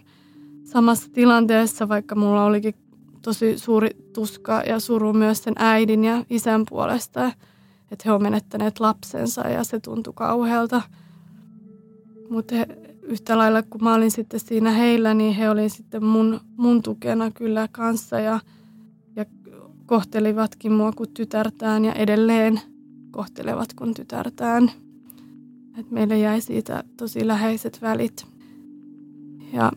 samassa tilanteessa, vaikka mulla olikin tosi suuri tuska ja suru myös sen äidin ja isän puolesta, että he on menettäneet lapsensa ja se tuntui kauhealta. Mutta yhtä lailla kun mä olin sitten siinä heillä, niin he olivat sitten mun, mun tukena kyllä kanssa ja, ja kohtelivatkin mua kuin tytärtään ja edelleen kohtelevat kuin tytärtään. Et meille jäi siitä tosi läheiset välit. Ja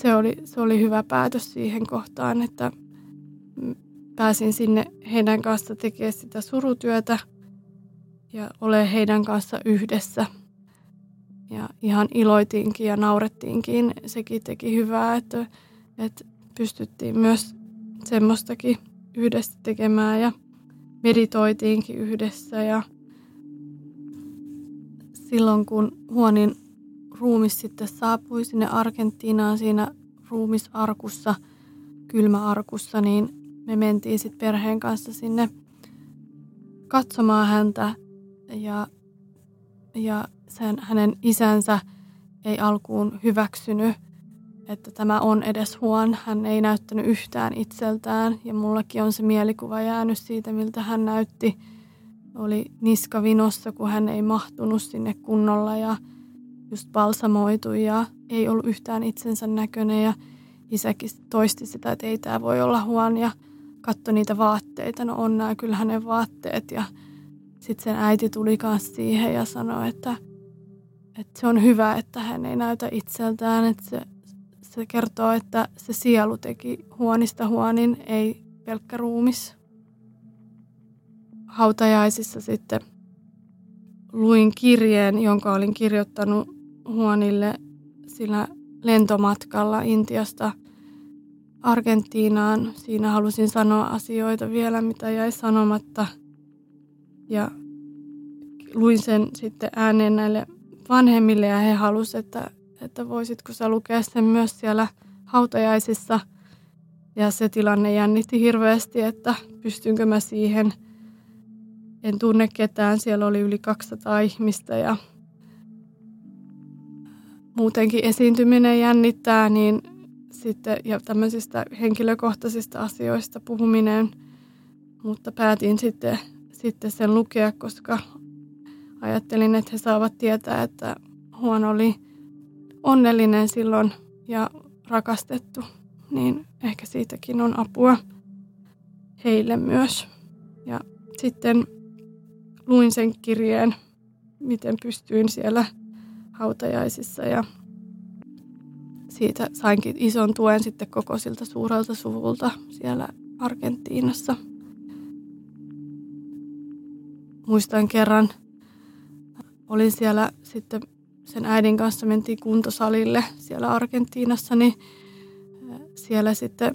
se oli, se oli hyvä päätös siihen kohtaan, että pääsin sinne heidän kanssa tekemään sitä surutyötä ja ole heidän kanssa yhdessä. Ja ihan iloitiinkin ja naurettiinkin. Sekin teki hyvää, että, että pystyttiin myös semmoistakin yhdessä tekemään ja meditoitiinkin yhdessä. Ja silloin kun Huonin ruumis sitten saapui sinne Argentiinaan siinä ruumisarkussa, kylmäarkussa, niin me mentiin sitten perheen kanssa sinne katsomaan häntä ja, ja sen, hänen isänsä ei alkuun hyväksynyt, että tämä on edes huon. Hän ei näyttänyt yhtään itseltään ja mullakin on se mielikuva jäänyt siitä, miltä hän näytti. Oli niska vinossa, kun hän ei mahtunut sinne kunnolla ja just balsamoitu ja ei ollut yhtään itsensä näköinen ja isäkin toisti sitä, että ei tämä voi olla huon ja katsoi niitä vaatteita. No on nämä kyllä hänen vaatteet ja sitten sen äiti tuli kanssa siihen ja sanoi, että, että se on hyvä, että hän ei näytä itseltään, että se, se kertoo, että se sielu teki huonista huonin, ei pelkkä ruumis. Hautajaisissa sitten luin kirjeen, jonka olin kirjoittanut Huonille sillä lentomatkalla Intiasta Argentiinaan. Siinä halusin sanoa asioita vielä, mitä jäi sanomatta. Ja luin sen sitten ääneen näille vanhemmille ja he halusivat, että, että voisitko sä lukea sen myös siellä hautajaisissa. Ja se tilanne jännitti hirveästi, että pystynkö mä siihen. En tunne ketään, siellä oli yli 200 ihmistä ja muutenkin esiintyminen jännittää, niin sitten, ja tämmöisistä henkilökohtaisista asioista puhuminen, mutta päätin sitten, sitten sen lukea, koska ajattelin, että he saavat tietää, että Huon oli onnellinen silloin ja rakastettu, niin ehkä siitäkin on apua heille myös. Ja sitten luin sen kirjeen, miten pystyin siellä – hautajaisissa ja siitä sainkin ison tuen sitten koko siltä suurelta suvulta siellä Argentiinassa. Muistan kerran, olin siellä sitten sen äidin kanssa mentiin kuntosalille siellä Argentiinassa, niin siellä sitten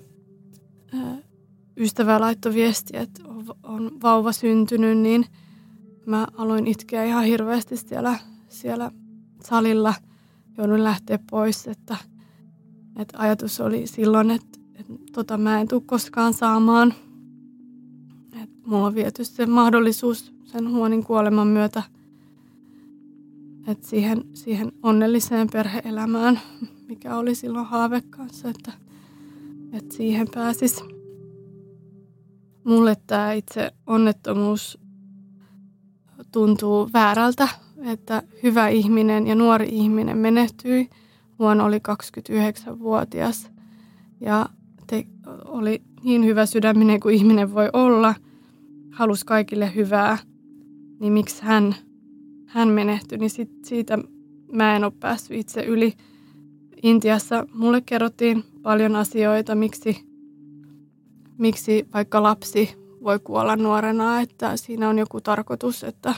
ystävä laittoi viestiä, että on vauva syntynyt, niin mä aloin itkeä ihan hirveästi siellä, siellä salilla joudun lähteä pois, että, että ajatus oli silloin, että, että tota mä en tule koskaan saamaan. Että mulla on viety se mahdollisuus sen huonin kuoleman myötä että siihen, siihen onnelliseen perheelämään, mikä oli silloin haave kanssa, että, että siihen pääsis. Mulle tämä itse onnettomuus tuntuu väärältä että hyvä ihminen ja nuori ihminen menehtyi. Huono oli 29-vuotias ja te, oli niin hyvä sydäminen kuin ihminen voi olla. Halusi kaikille hyvää, niin miksi hän, hän menehtyi, niin sit, siitä mä en ole päässyt itse yli. Intiassa mulle kerrottiin paljon asioita, miksi, miksi vaikka lapsi voi kuolla nuorena, että siinä on joku tarkoitus, että,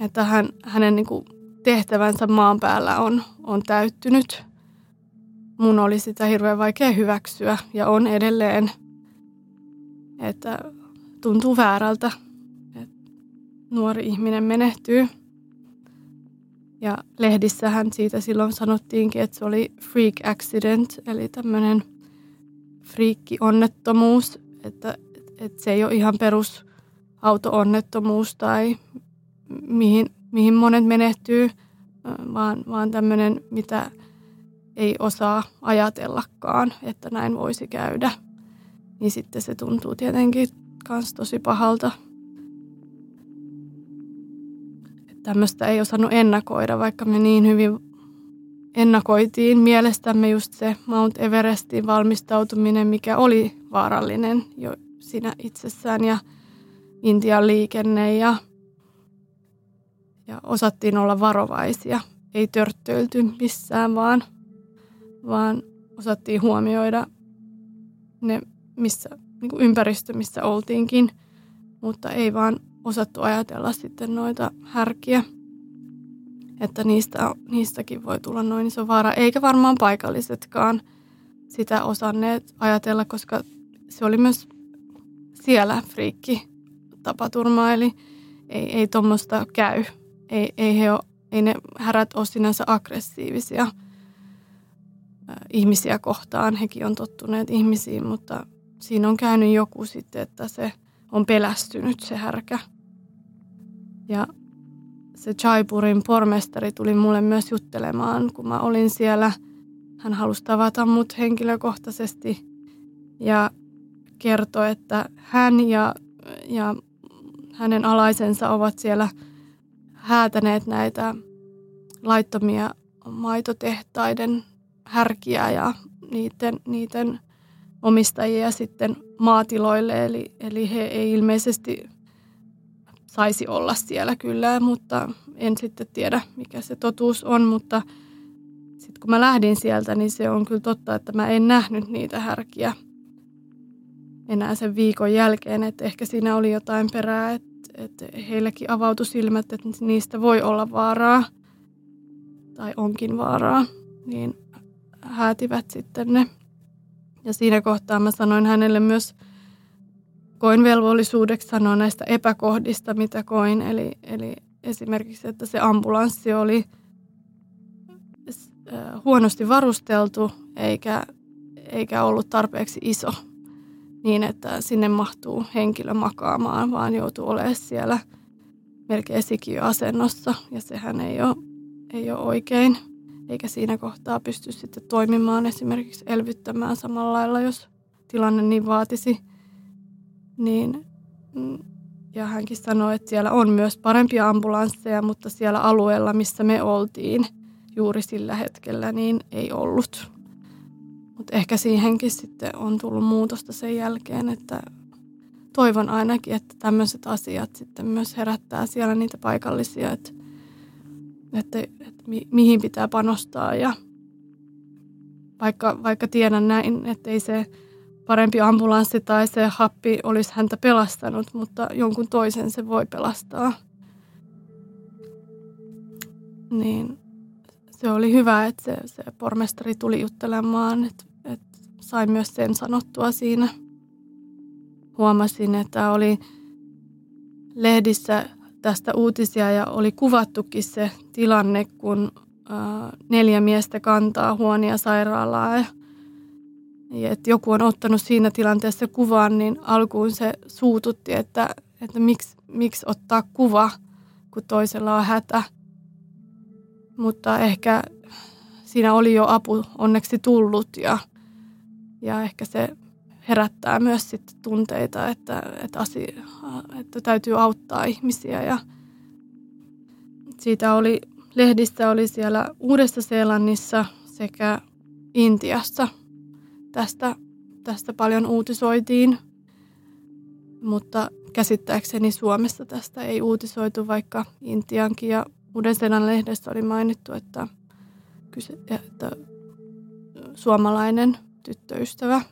että hän, hänen niin kuin tehtävänsä maan päällä on, on täyttynyt. Mun oli sitä hirveän vaikea hyväksyä ja on edelleen, että tuntuu väärältä, nuori ihminen menehtyy. Ja lehdissähän siitä silloin sanottiinkin, että se oli freak accident, eli tämmöinen friikki-onnettomuus, että, että se ei ole ihan perus auto-onnettomuus tai mihin, mihin monet menehtyy, vaan, vaan tämmöinen, mitä ei osaa ajatellakaan, että näin voisi käydä. Niin sitten se tuntuu tietenkin myös tosi pahalta. Tämmöistä ei osannut ennakoida, vaikka me niin hyvin ennakoitiin mielestämme just se Mount Everestin valmistautuminen, mikä oli vaarallinen jo siinä itsessään ja Intian liikenne ja, ja osattiin olla varovaisia. Ei törttöilty missään, vaan, vaan osattiin huomioida ne missä, niin ympäristö, missä oltiinkin, mutta ei vaan osattu ajatella sitten noita härkiä että niistä, niistäkin voi tulla noin iso vaara. Eikä varmaan paikallisetkaan sitä osanneet ajatella, koska se oli myös siellä friikki tapaturma, eli ei, ei tuommoista käy. Ei, ei, he ole, ei ne härät ole sinänsä aggressiivisia ihmisiä kohtaan. Hekin on tottuneet ihmisiin, mutta siinä on käynyt joku sitten, että se on pelästynyt se härkä. Ja se Chaipurin pormestari tuli mulle myös juttelemaan, kun mä olin siellä. Hän halusi tavata mut henkilökohtaisesti ja kertoi, että hän ja, ja hänen alaisensa ovat siellä häätäneet näitä laittomia maitotehtaiden härkiä ja niiden, niiden omistajia sitten maatiloille. Eli, eli he ei ilmeisesti saisi olla siellä kyllä, mutta en sitten tiedä, mikä se totuus on, mutta sitten kun mä lähdin sieltä, niin se on kyllä totta, että mä en nähnyt niitä härkiä enää sen viikon jälkeen, että ehkä siinä oli jotain perää, että, että heilläkin avautui silmät, että niistä voi olla vaaraa tai onkin vaaraa, niin häätivät sitten ne. Ja siinä kohtaa mä sanoin hänelle myös koin velvollisuudeksi sanoa näistä epäkohdista, mitä koin. Eli, eli esimerkiksi, että se ambulanssi oli äh, huonosti varusteltu eikä, eikä ollut tarpeeksi iso niin, että sinne mahtuu henkilö makaamaan, vaan joutuu olemaan siellä melkein sikiöasennossa ja sehän ei ole, ei ole oikein. Eikä siinä kohtaa pysty sitten toimimaan esimerkiksi elvyttämään samalla lailla, jos tilanne niin vaatisi – niin, mm, ja hänkin sanoi, että siellä on myös parempia ambulansseja, mutta siellä alueella, missä me oltiin juuri sillä hetkellä, niin ei ollut. Mutta ehkä siihenkin sitten on tullut muutosta sen jälkeen, että toivon ainakin, että tämmöiset asiat sitten myös herättää siellä niitä paikallisia, että, että, että mi, mihin pitää panostaa ja vaikka, vaikka tiedän näin, että ei se parempi ambulanssi tai se happi olisi häntä pelastanut, mutta jonkun toisen se voi pelastaa. Niin se oli hyvä, että se, se pormestari tuli juttelemaan, että, että sain myös sen sanottua siinä. Huomasin, että oli lehdissä tästä uutisia ja oli kuvattukin se tilanne, kun neljä miestä kantaa huonia sairaalaa ja että joku on ottanut siinä tilanteessa kuvan, niin alkuun se suututti, että, että miksi, miksi ottaa kuva, kun toisella on hätä. Mutta ehkä siinä oli jo apu onneksi tullut ja, ja ehkä se herättää myös sitten tunteita, että, että, asia, että täytyy auttaa ihmisiä. Ja siitä oli, lehdissä oli siellä Uudessa-Seelannissa sekä Intiassa – tästä, tästä paljon uutisoitiin, mutta käsittääkseni Suomessa tästä ei uutisoitu, vaikka Intiankin ja Uuden-Seelan lehdessä oli mainittu, että, kyse, että suomalainen tyttöystävä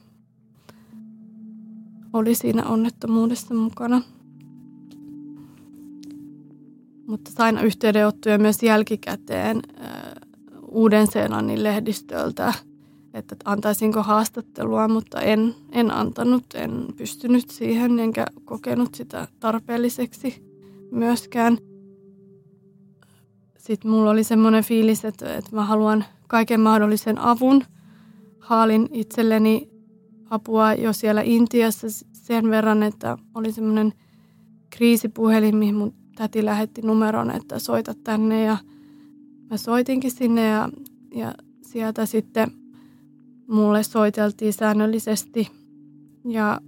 oli siinä onnettomuudessa mukana. Mutta sain yhteydenottoja myös jälkikäteen Uuden-Seelannin lehdistöltä, että antaisinko haastattelua, mutta en, en antanut, en pystynyt siihen enkä kokenut sitä tarpeelliseksi myöskään. Sitten mulla oli semmoinen fiilis, että, että mä haluan kaiken mahdollisen avun. Haalin itselleni apua jo siellä Intiassa sen verran, että oli semmoinen kriisipuhelin, mihin mun täti lähetti numeron, että soita tänne ja mä soitinkin sinne ja, ja sieltä sitten mulle soiteltiin säännöllisesti ja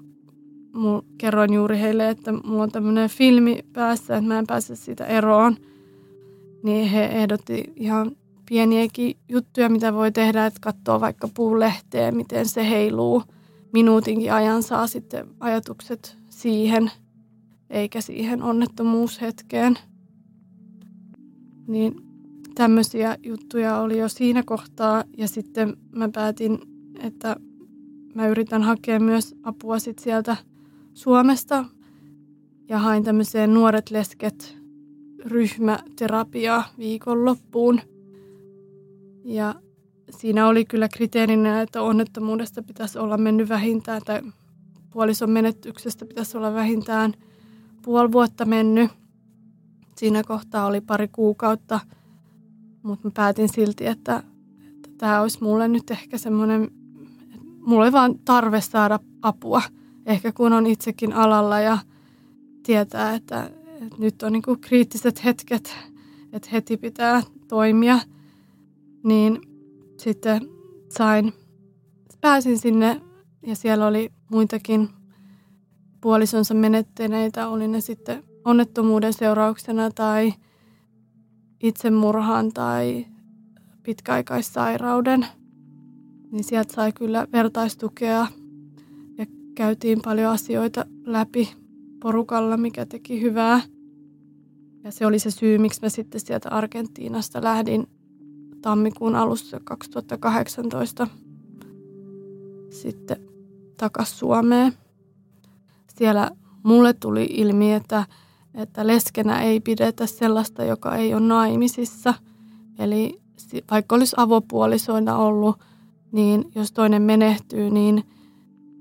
mul, kerroin juuri heille, että mulla on tämmöinen filmi päässä, että mä en pääse siitä eroon. Niin he ehdotti ihan pieniäkin juttuja, mitä voi tehdä, että katsoo vaikka puulehteä, miten se heiluu. Minuutinkin ajan saa sitten ajatukset siihen, eikä siihen onnettomuushetkeen. Niin tämmöisiä juttuja oli jo siinä kohtaa ja sitten mä päätin, että mä yritän hakea myös apua sit sieltä Suomesta ja hain tämmöiseen nuoret lesket ryhmäterapiaa viikonloppuun. Ja siinä oli kyllä kriteerinä, että onnettomuudesta pitäisi olla mennyt vähintään tai puolison menetyksestä pitäisi olla vähintään puoli vuotta mennyt. Siinä kohtaa oli pari kuukautta – mutta mä päätin silti, että, että tämä olisi mulle nyt ehkä semmoinen, mulla oli vaan tarve saada apua. Ehkä kun on itsekin alalla ja tietää, että, että nyt on niin kuin kriittiset hetket, että heti pitää toimia, niin sitten sain, pääsin sinne ja siellä oli muitakin puolisonsa menettäneitä, oli ne sitten onnettomuuden seurauksena tai – itsemurhan tai pitkäaikaissairauden, niin sieltä sai kyllä vertaistukea ja käytiin paljon asioita läpi porukalla, mikä teki hyvää. Ja se oli se syy, miksi mä sitten sieltä Argentiinasta lähdin tammikuun alussa 2018 sitten takaisin Suomeen. Siellä mulle tuli ilmi, että että leskenä ei pidetä sellaista, joka ei ole naimisissa. Eli vaikka olisi avopuolisoina ollut, niin jos toinen menehtyy, niin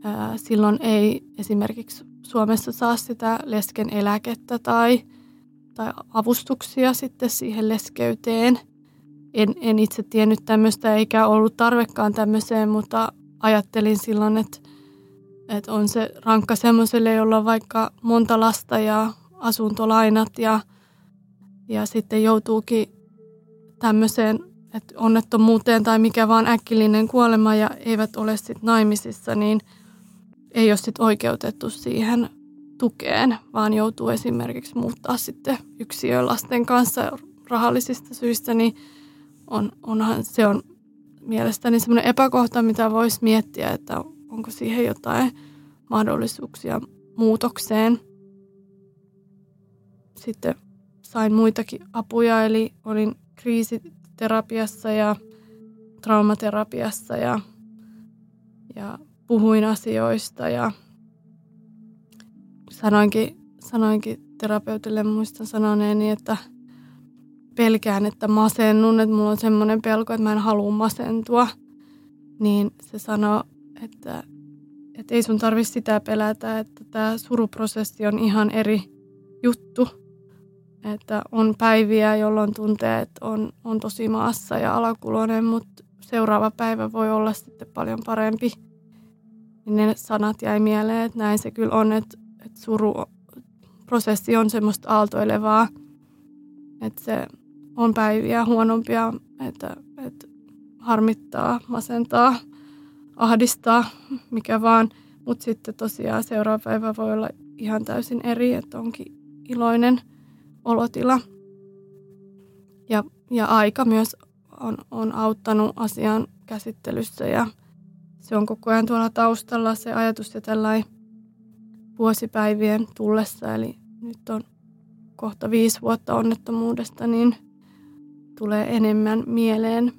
ää, silloin ei esimerkiksi Suomessa saa sitä lesken eläkettä tai, tai avustuksia sitten siihen leskeyteen. En, en itse tiennyt tämmöistä eikä ollut tarvekaan tämmöiseen, mutta ajattelin silloin, että, että on se rankka semmoiselle, jolla on vaikka monta lasta ja asuntolainat ja, ja sitten joutuukin tämmöiseen että onnettomuuteen tai mikä vaan äkkillinen kuolema ja eivät ole sitten naimisissa, niin ei ole sitten oikeutettu siihen tukeen, vaan joutuu esimerkiksi muuttaa sitten yksilön lasten kanssa rahallisista syistä, niin on, onhan se on mielestäni semmoinen epäkohta, mitä voisi miettiä, että onko siihen jotain mahdollisuuksia muutokseen. Sitten sain muitakin apuja, eli olin kriisiterapiassa ja traumaterapiassa ja, ja puhuin asioista ja sanoinkin, sanoinkin terapeutille, muistan sanoneeni, että pelkään, että masennun, että mulla on semmoinen pelko, että mä en halua masentua. Niin se sanoi, että, että ei sun tarvi sitä pelätä, että tämä suruprosessi on ihan eri juttu – että on päiviä, jolloin tuntee, että on, on tosi maassa ja alakuloinen, mutta seuraava päivä voi olla sitten paljon parempi. Niin ne sanat jäi mieleen, että näin se kyllä on, että, että suruprosessi on semmoista aaltoilevaa, että se on päiviä huonompia, että, että harmittaa, masentaa, ahdistaa, mikä vaan. Mutta sitten tosiaan seuraava päivä voi olla ihan täysin eri, että onkin iloinen – olotila. Ja, ja aika myös on, on auttanut asian käsittelyssä ja se on koko ajan tuolla taustalla se ajatus ja tällainen vuosipäivien tullessa, eli nyt on kohta viisi vuotta onnettomuudesta, niin tulee enemmän mieleen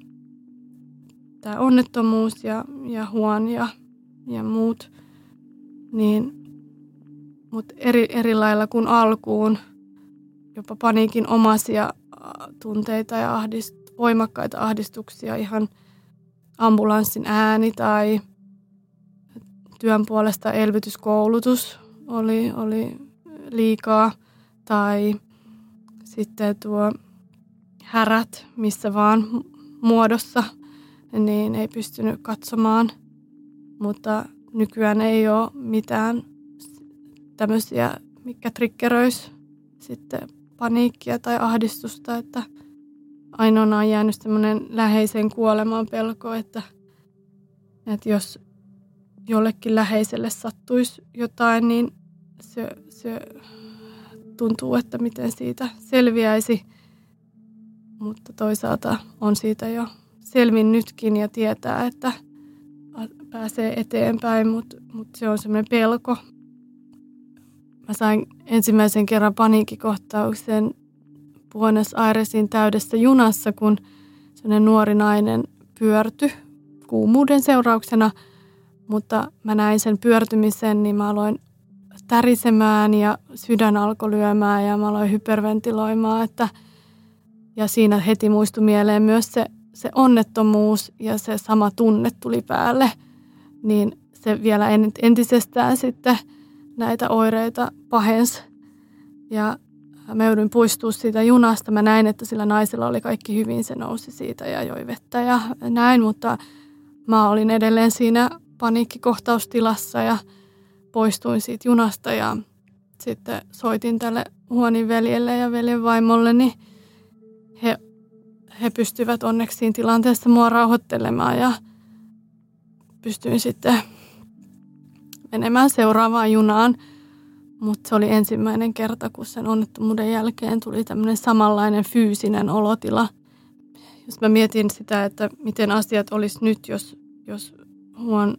tämä onnettomuus ja, ja huon ja, ja muut. Niin, mutta eri, eri lailla kuin alkuun, jopa paniikin omaisia tunteita ja ahdist, voimakkaita ahdistuksia, ihan ambulanssin ääni tai työn puolesta elvytyskoulutus oli, oli liikaa tai sitten tuo härät missä vaan muodossa, niin ei pystynyt katsomaan. Mutta nykyään ei ole mitään tämmöisiä, mikä triggeröisi sitten paniikkia tai ahdistusta, että ainoana on jäänyt semmoinen läheisen kuolemaan pelko, että, että jos jollekin läheiselle sattuisi jotain, niin se, se tuntuu, että miten siitä selviäisi. Mutta toisaalta on siitä jo selvinnytkin ja tietää, että pääsee eteenpäin, mutta, mutta se on semmoinen pelko. Mä sain ensimmäisen kerran paniikkikohtauksen Buenos Airesin täydessä junassa, kun sellainen nuori nainen pyörtyi kuumuuden seurauksena, mutta mä näin sen pyörtymisen, niin mä aloin tärisemään ja sydän alkoi lyömään ja mä aloin hyperventiloimaan, että ja siinä heti muistui mieleen myös se, se onnettomuus ja se sama tunne tuli päälle, niin se vielä entisestään sitten näitä oireita pahensi. Ja mä joudun puistua siitä junasta. Mä näin, että sillä naisella oli kaikki hyvin. Se nousi siitä ja joi vettä ja näin, mutta mä olin edelleen siinä paniikkikohtaustilassa ja poistuin siitä junasta ja sitten soitin tälle huonin veljelle ja veljen vaimolle, niin he, he pystyvät onneksi siinä tilanteessa mua rauhoittelemaan ja pystyin sitten menemään seuraavaan junaan. Mutta se oli ensimmäinen kerta, kun sen onnettomuuden jälkeen tuli tämmöinen samanlainen fyysinen olotila. Jos mä mietin sitä, että miten asiat olisi nyt, jos, jos huon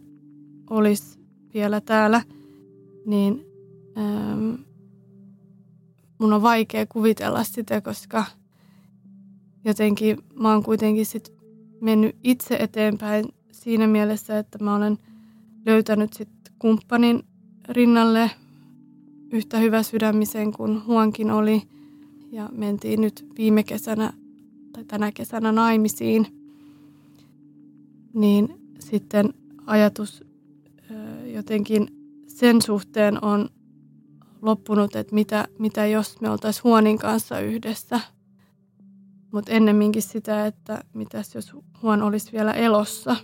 olisi vielä täällä, niin ähm, mun on vaikea kuvitella sitä, koska jotenkin mä oon kuitenkin sit mennyt itse eteenpäin siinä mielessä, että mä olen löytänyt sit kumppanin rinnalle yhtä hyvä sydämisen kuin Huonkin oli. Ja mentiin nyt viime kesänä tai tänä kesänä naimisiin. Niin sitten ajatus jotenkin sen suhteen on loppunut, että mitä, mitä jos me oltaisiin Huonin kanssa yhdessä. Mutta ennemminkin sitä, että mitäs jos Huon olisi vielä elossa,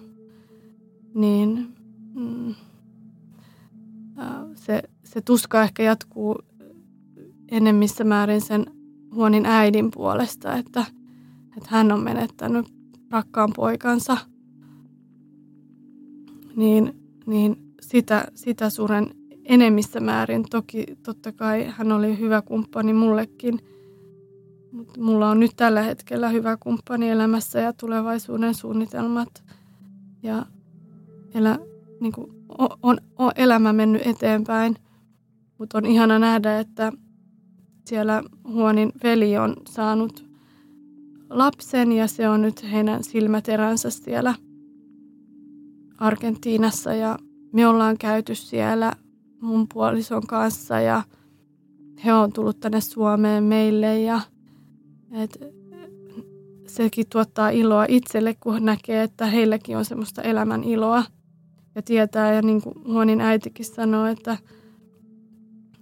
niin mm, se, tuska ehkä jatkuu enemmissä määrin sen Huonin äidin puolesta, että, että hän on menettänyt rakkaan poikansa. Niin, niin sitä, sitä suren enemmissä määrin. Toki totta kai hän oli hyvä kumppani mullekin, mutta mulla on nyt tällä hetkellä hyvä kumppani elämässä ja tulevaisuuden suunnitelmat. Ja elä, niin kuin, on, on, on elämä mennyt eteenpäin, mutta on ihana nähdä, että siellä Huonin veli on saanut lapsen ja se on nyt heidän silmäteränsä siellä Argentiinassa ja me ollaan käyty siellä mun puolison kanssa ja he on tullut tänne Suomeen meille ja et, sekin tuottaa iloa itselle, kun näkee, että heilläkin on semmoista elämän iloa ja tietää. Ja niin kuin Huonin äitikin sanoi, että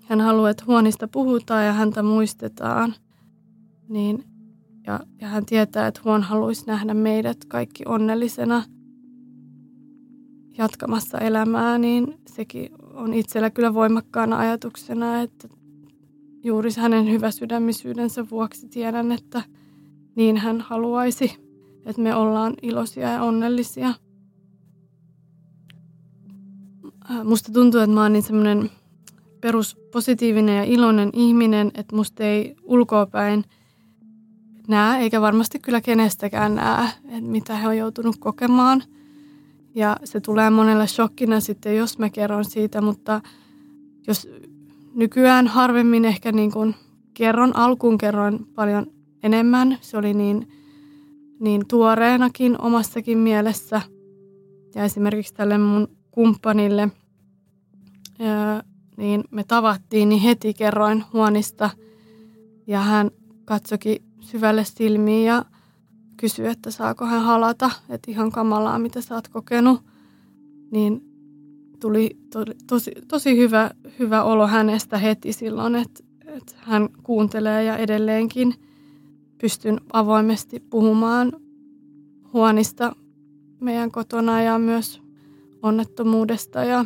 hän haluaa, että Huonista puhutaan ja häntä muistetaan. Niin, ja, ja hän tietää, että Huon haluaisi nähdä meidät kaikki onnellisena – jatkamassa elämää, niin sekin on itsellä kyllä voimakkaana ajatuksena, että juuri hänen hyväsydämisyydensä vuoksi tiedän, että niin hän haluaisi, että me ollaan iloisia ja onnellisia. Äh, musta tuntuu, että mä oon niin semmoinen peruspositiivinen ja iloinen ihminen, että musta ei ulkoapäin näe, eikä varmasti kyllä kenestäkään näe, että mitä he on joutunut kokemaan – ja se tulee monelle shokkina sitten, jos mä kerron siitä, mutta jos nykyään harvemmin ehkä niin kuin kerron, alkuun kerroin paljon enemmän. Se oli niin, niin tuoreenakin omassakin mielessä. Ja esimerkiksi tälle mun kumppanille, niin me tavattiin, niin heti kerroin huonista. Ja hän katsoki syvälle silmiin ja kysyi, että saako hän halata, että ihan kamalaa, mitä sä oot kokenut. Niin tuli, tuli tosi, tosi hyvä, hyvä olo hänestä heti silloin, että, että hän kuuntelee ja edelleenkin pystyn avoimesti puhumaan huonista meidän kotona ja myös onnettomuudesta. Ja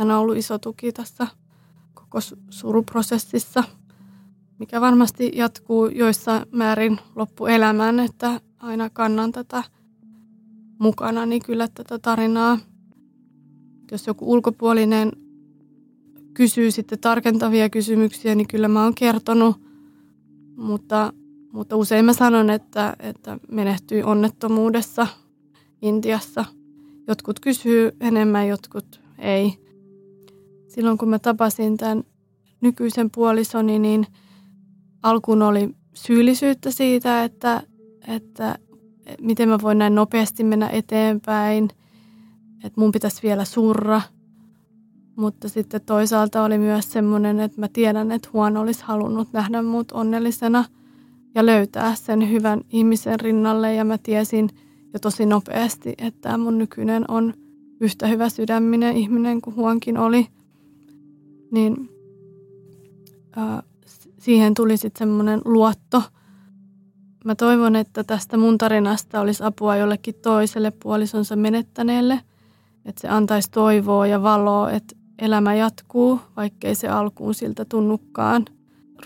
hän on ollut iso tuki tässä koko suruprosessissa, mikä varmasti jatkuu joissa määrin loppuelämään, että aina kannan tätä mukana, niin kyllä tätä tarinaa – jos joku ulkopuolinen kysyy sitten tarkentavia kysymyksiä, niin kyllä mä oon kertonut, mutta, mutta usein mä sanon, että, että menehtyi onnettomuudessa Intiassa. Jotkut kysyy enemmän, jotkut ei. Silloin kun mä tapasin tämän nykyisen puolisoni, niin alkuun oli syyllisyyttä siitä, että, että miten mä voin näin nopeasti mennä eteenpäin – että mun pitäisi vielä surra. Mutta sitten toisaalta oli myös semmoinen, että mä tiedän, että huono olisi halunnut nähdä mut onnellisena ja löytää sen hyvän ihmisen rinnalle. Ja mä tiesin jo tosi nopeasti, että mun nykyinen on yhtä hyvä sydäminen ihminen kuin huonkin oli. Niin äh, siihen tuli sitten semmoinen luotto. Mä toivon, että tästä mun tarinasta olisi apua jollekin toiselle puolisonsa menettäneelle – että se antaisi toivoa ja valoa, että elämä jatkuu, vaikkei se alkuun siltä tunnukaan.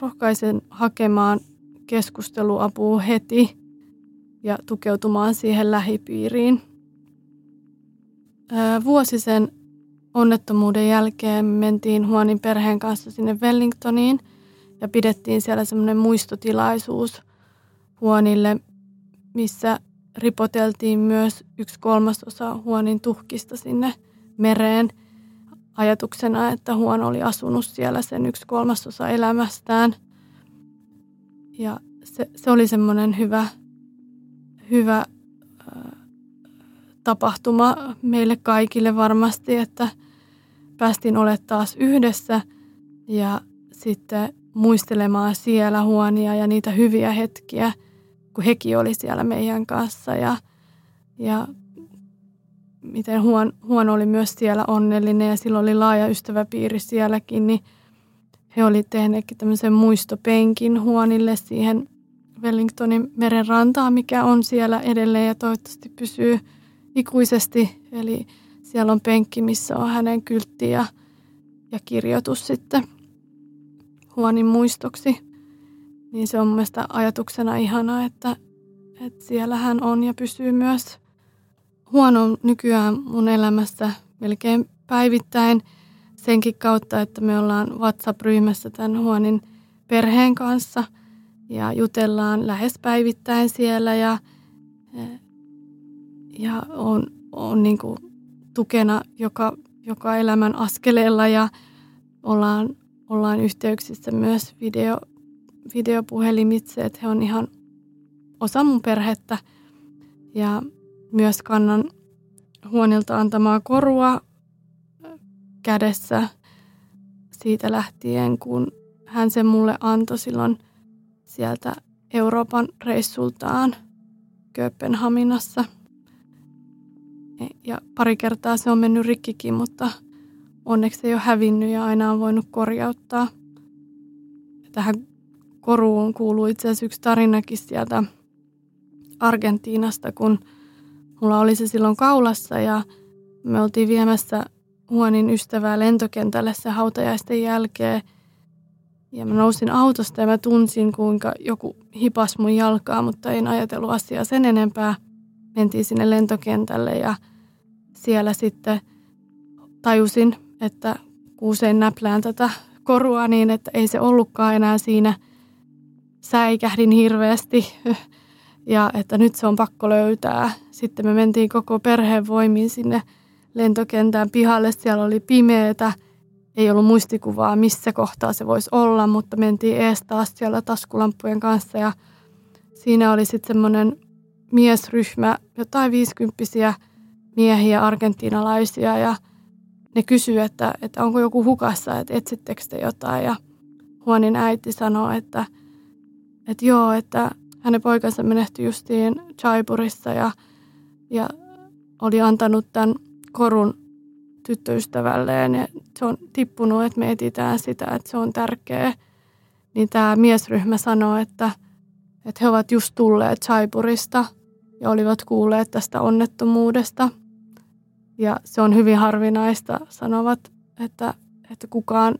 Rohkaisen hakemaan keskusteluapua heti ja tukeutumaan siihen lähipiiriin. Vuosi sen onnettomuuden jälkeen mentiin Huonin perheen kanssa sinne Wellingtoniin ja pidettiin siellä semmoinen muistotilaisuus Huonille, missä ripoteltiin myös yksi kolmasosa Huonin tuhkista sinne mereen ajatuksena, että Huon oli asunut siellä sen yksi kolmasosa elämästään. Ja se, se oli semmoinen hyvä, hyvä tapahtuma meille kaikille varmasti, että päästiin olemaan taas yhdessä ja sitten muistelemaan siellä huonia ja niitä hyviä hetkiä – kun hekin oli siellä meidän kanssa ja, ja miten huon, huono oli myös siellä onnellinen ja sillä oli laaja ystäväpiiri sielläkin, niin he oli tehneetkin tämmöisen muistopenkin huonille siihen Wellingtonin meren rantaan, mikä on siellä edelleen ja toivottavasti pysyy ikuisesti. Eli siellä on penkki, missä on hänen kyltti ja, ja kirjoitus sitten huonin muistoksi. Niin se on mun mielestä ajatuksena ihana, että, että siellä hän on ja pysyy myös. Huono nykyään mun elämässä melkein päivittäin senkin kautta, että me ollaan WhatsApp-ryhmässä tämän huonin perheen kanssa ja jutellaan lähes päivittäin siellä ja, ja on, on niin kuin tukena joka, joka elämän askeleella ja ollaan, ollaan yhteyksissä myös video, videopuhelimitse, että he on ihan osa mun perhettä. Ja myös kannan huonilta antamaa korua kädessä siitä lähtien, kun hän sen mulle antoi silloin sieltä Euroopan reissultaan Kööpenhaminassa. Ja pari kertaa se on mennyt rikkikin, mutta onneksi ei ole hävinnyt ja aina on voinut korjauttaa. Tähän koruun kuuluu itse asiassa yksi tarinakin sieltä Argentiinasta, kun mulla oli se silloin kaulassa ja me oltiin viemässä huonin ystävää lentokentälle se hautajaisten jälkeen. Ja mä nousin autosta ja mä tunsin, kuinka joku hipas mun jalkaa, mutta en ajatellut asiaa sen enempää. Mentiin sinne lentokentälle ja siellä sitten tajusin, että kuusein näplään tätä korua niin, että ei se ollutkaan enää siinä – säikähdin hirveästi ja että nyt se on pakko löytää. Sitten me mentiin koko perheen voimin sinne lentokentän pihalle. Siellä oli pimeätä ei ollut muistikuvaa, missä kohtaa se voisi olla, mutta mentiin ees taas siellä taskulampujen kanssa ja siinä oli sitten semmoinen miesryhmä, jotain viisikymppisiä miehiä, argentiinalaisia ja ne kysyivät, että, että onko joku hukassa, että etsittekö te jotain ja Huonin äiti sanoi, että, että joo, että hänen poikansa menehtyi justiin Chaipurissa ja, ja oli antanut tämän korun tyttöystävälleen ja se on tippunut, että me etsitään sitä, että se on tärkeä. Niin tämä miesryhmä sanoi, että, että he ovat just tulleet Chaipurista ja olivat kuulleet tästä onnettomuudesta. Ja se on hyvin harvinaista, sanovat, että, että kukaan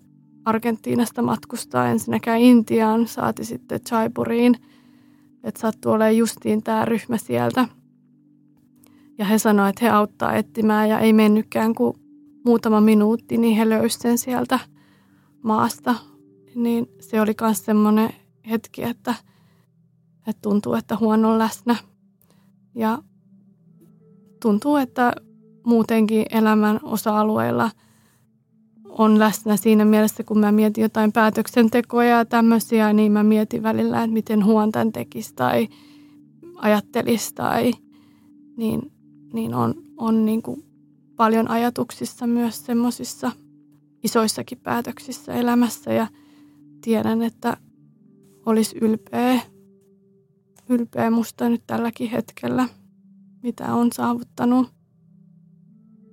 Argentiinasta matkustaa ensinnäkään Intiaan, saati sitten Chaipuriin. Että sattuu olemaan justiin tämä ryhmä sieltä. Ja he sanoivat, että he auttaa etsimään ja ei mennytkään kuin muutama minuutti, niin he löysivät sen sieltä maasta. Niin se oli myös semmoinen hetki, että, että tuntuu, että huono läsnä. Ja tuntuu, että muutenkin elämän osa-alueilla on läsnä siinä mielessä, kun mä mietin jotain päätöksentekoja ja tämmöisiä, niin mä mietin välillä, että miten huon tämän tekisi tai ajattelisi tai niin, niin on, on niin kuin paljon ajatuksissa myös semmoisissa isoissakin päätöksissä elämässä ja tiedän, että olisi ylpeä, ylpeä musta nyt tälläkin hetkellä, mitä on saavuttanut.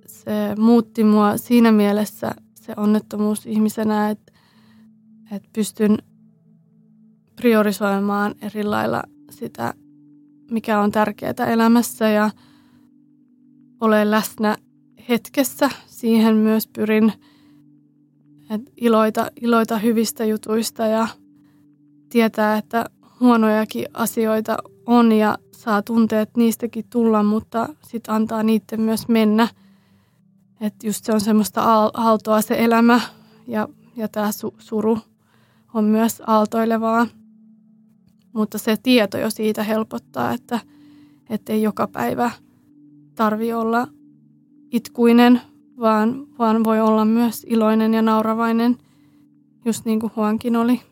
Se muutti mua siinä mielessä se onnettomuus ihmisenä, että, että pystyn priorisoimaan eri lailla sitä, mikä on tärkeää elämässä ja olen läsnä hetkessä. Siihen myös pyrin että iloita, iloita hyvistä jutuista ja tietää, että huonojakin asioita on ja saa tunteet niistäkin tulla, mutta sitten antaa niiden myös mennä. Että just se on semmoista aaltoa se elämä ja, ja tämä su- suru on myös aaltoilevaa. Mutta se tieto jo siitä helpottaa, että ei joka päivä tarvi olla itkuinen, vaan, vaan voi olla myös iloinen ja nauravainen, just niin kuin Huankin oli.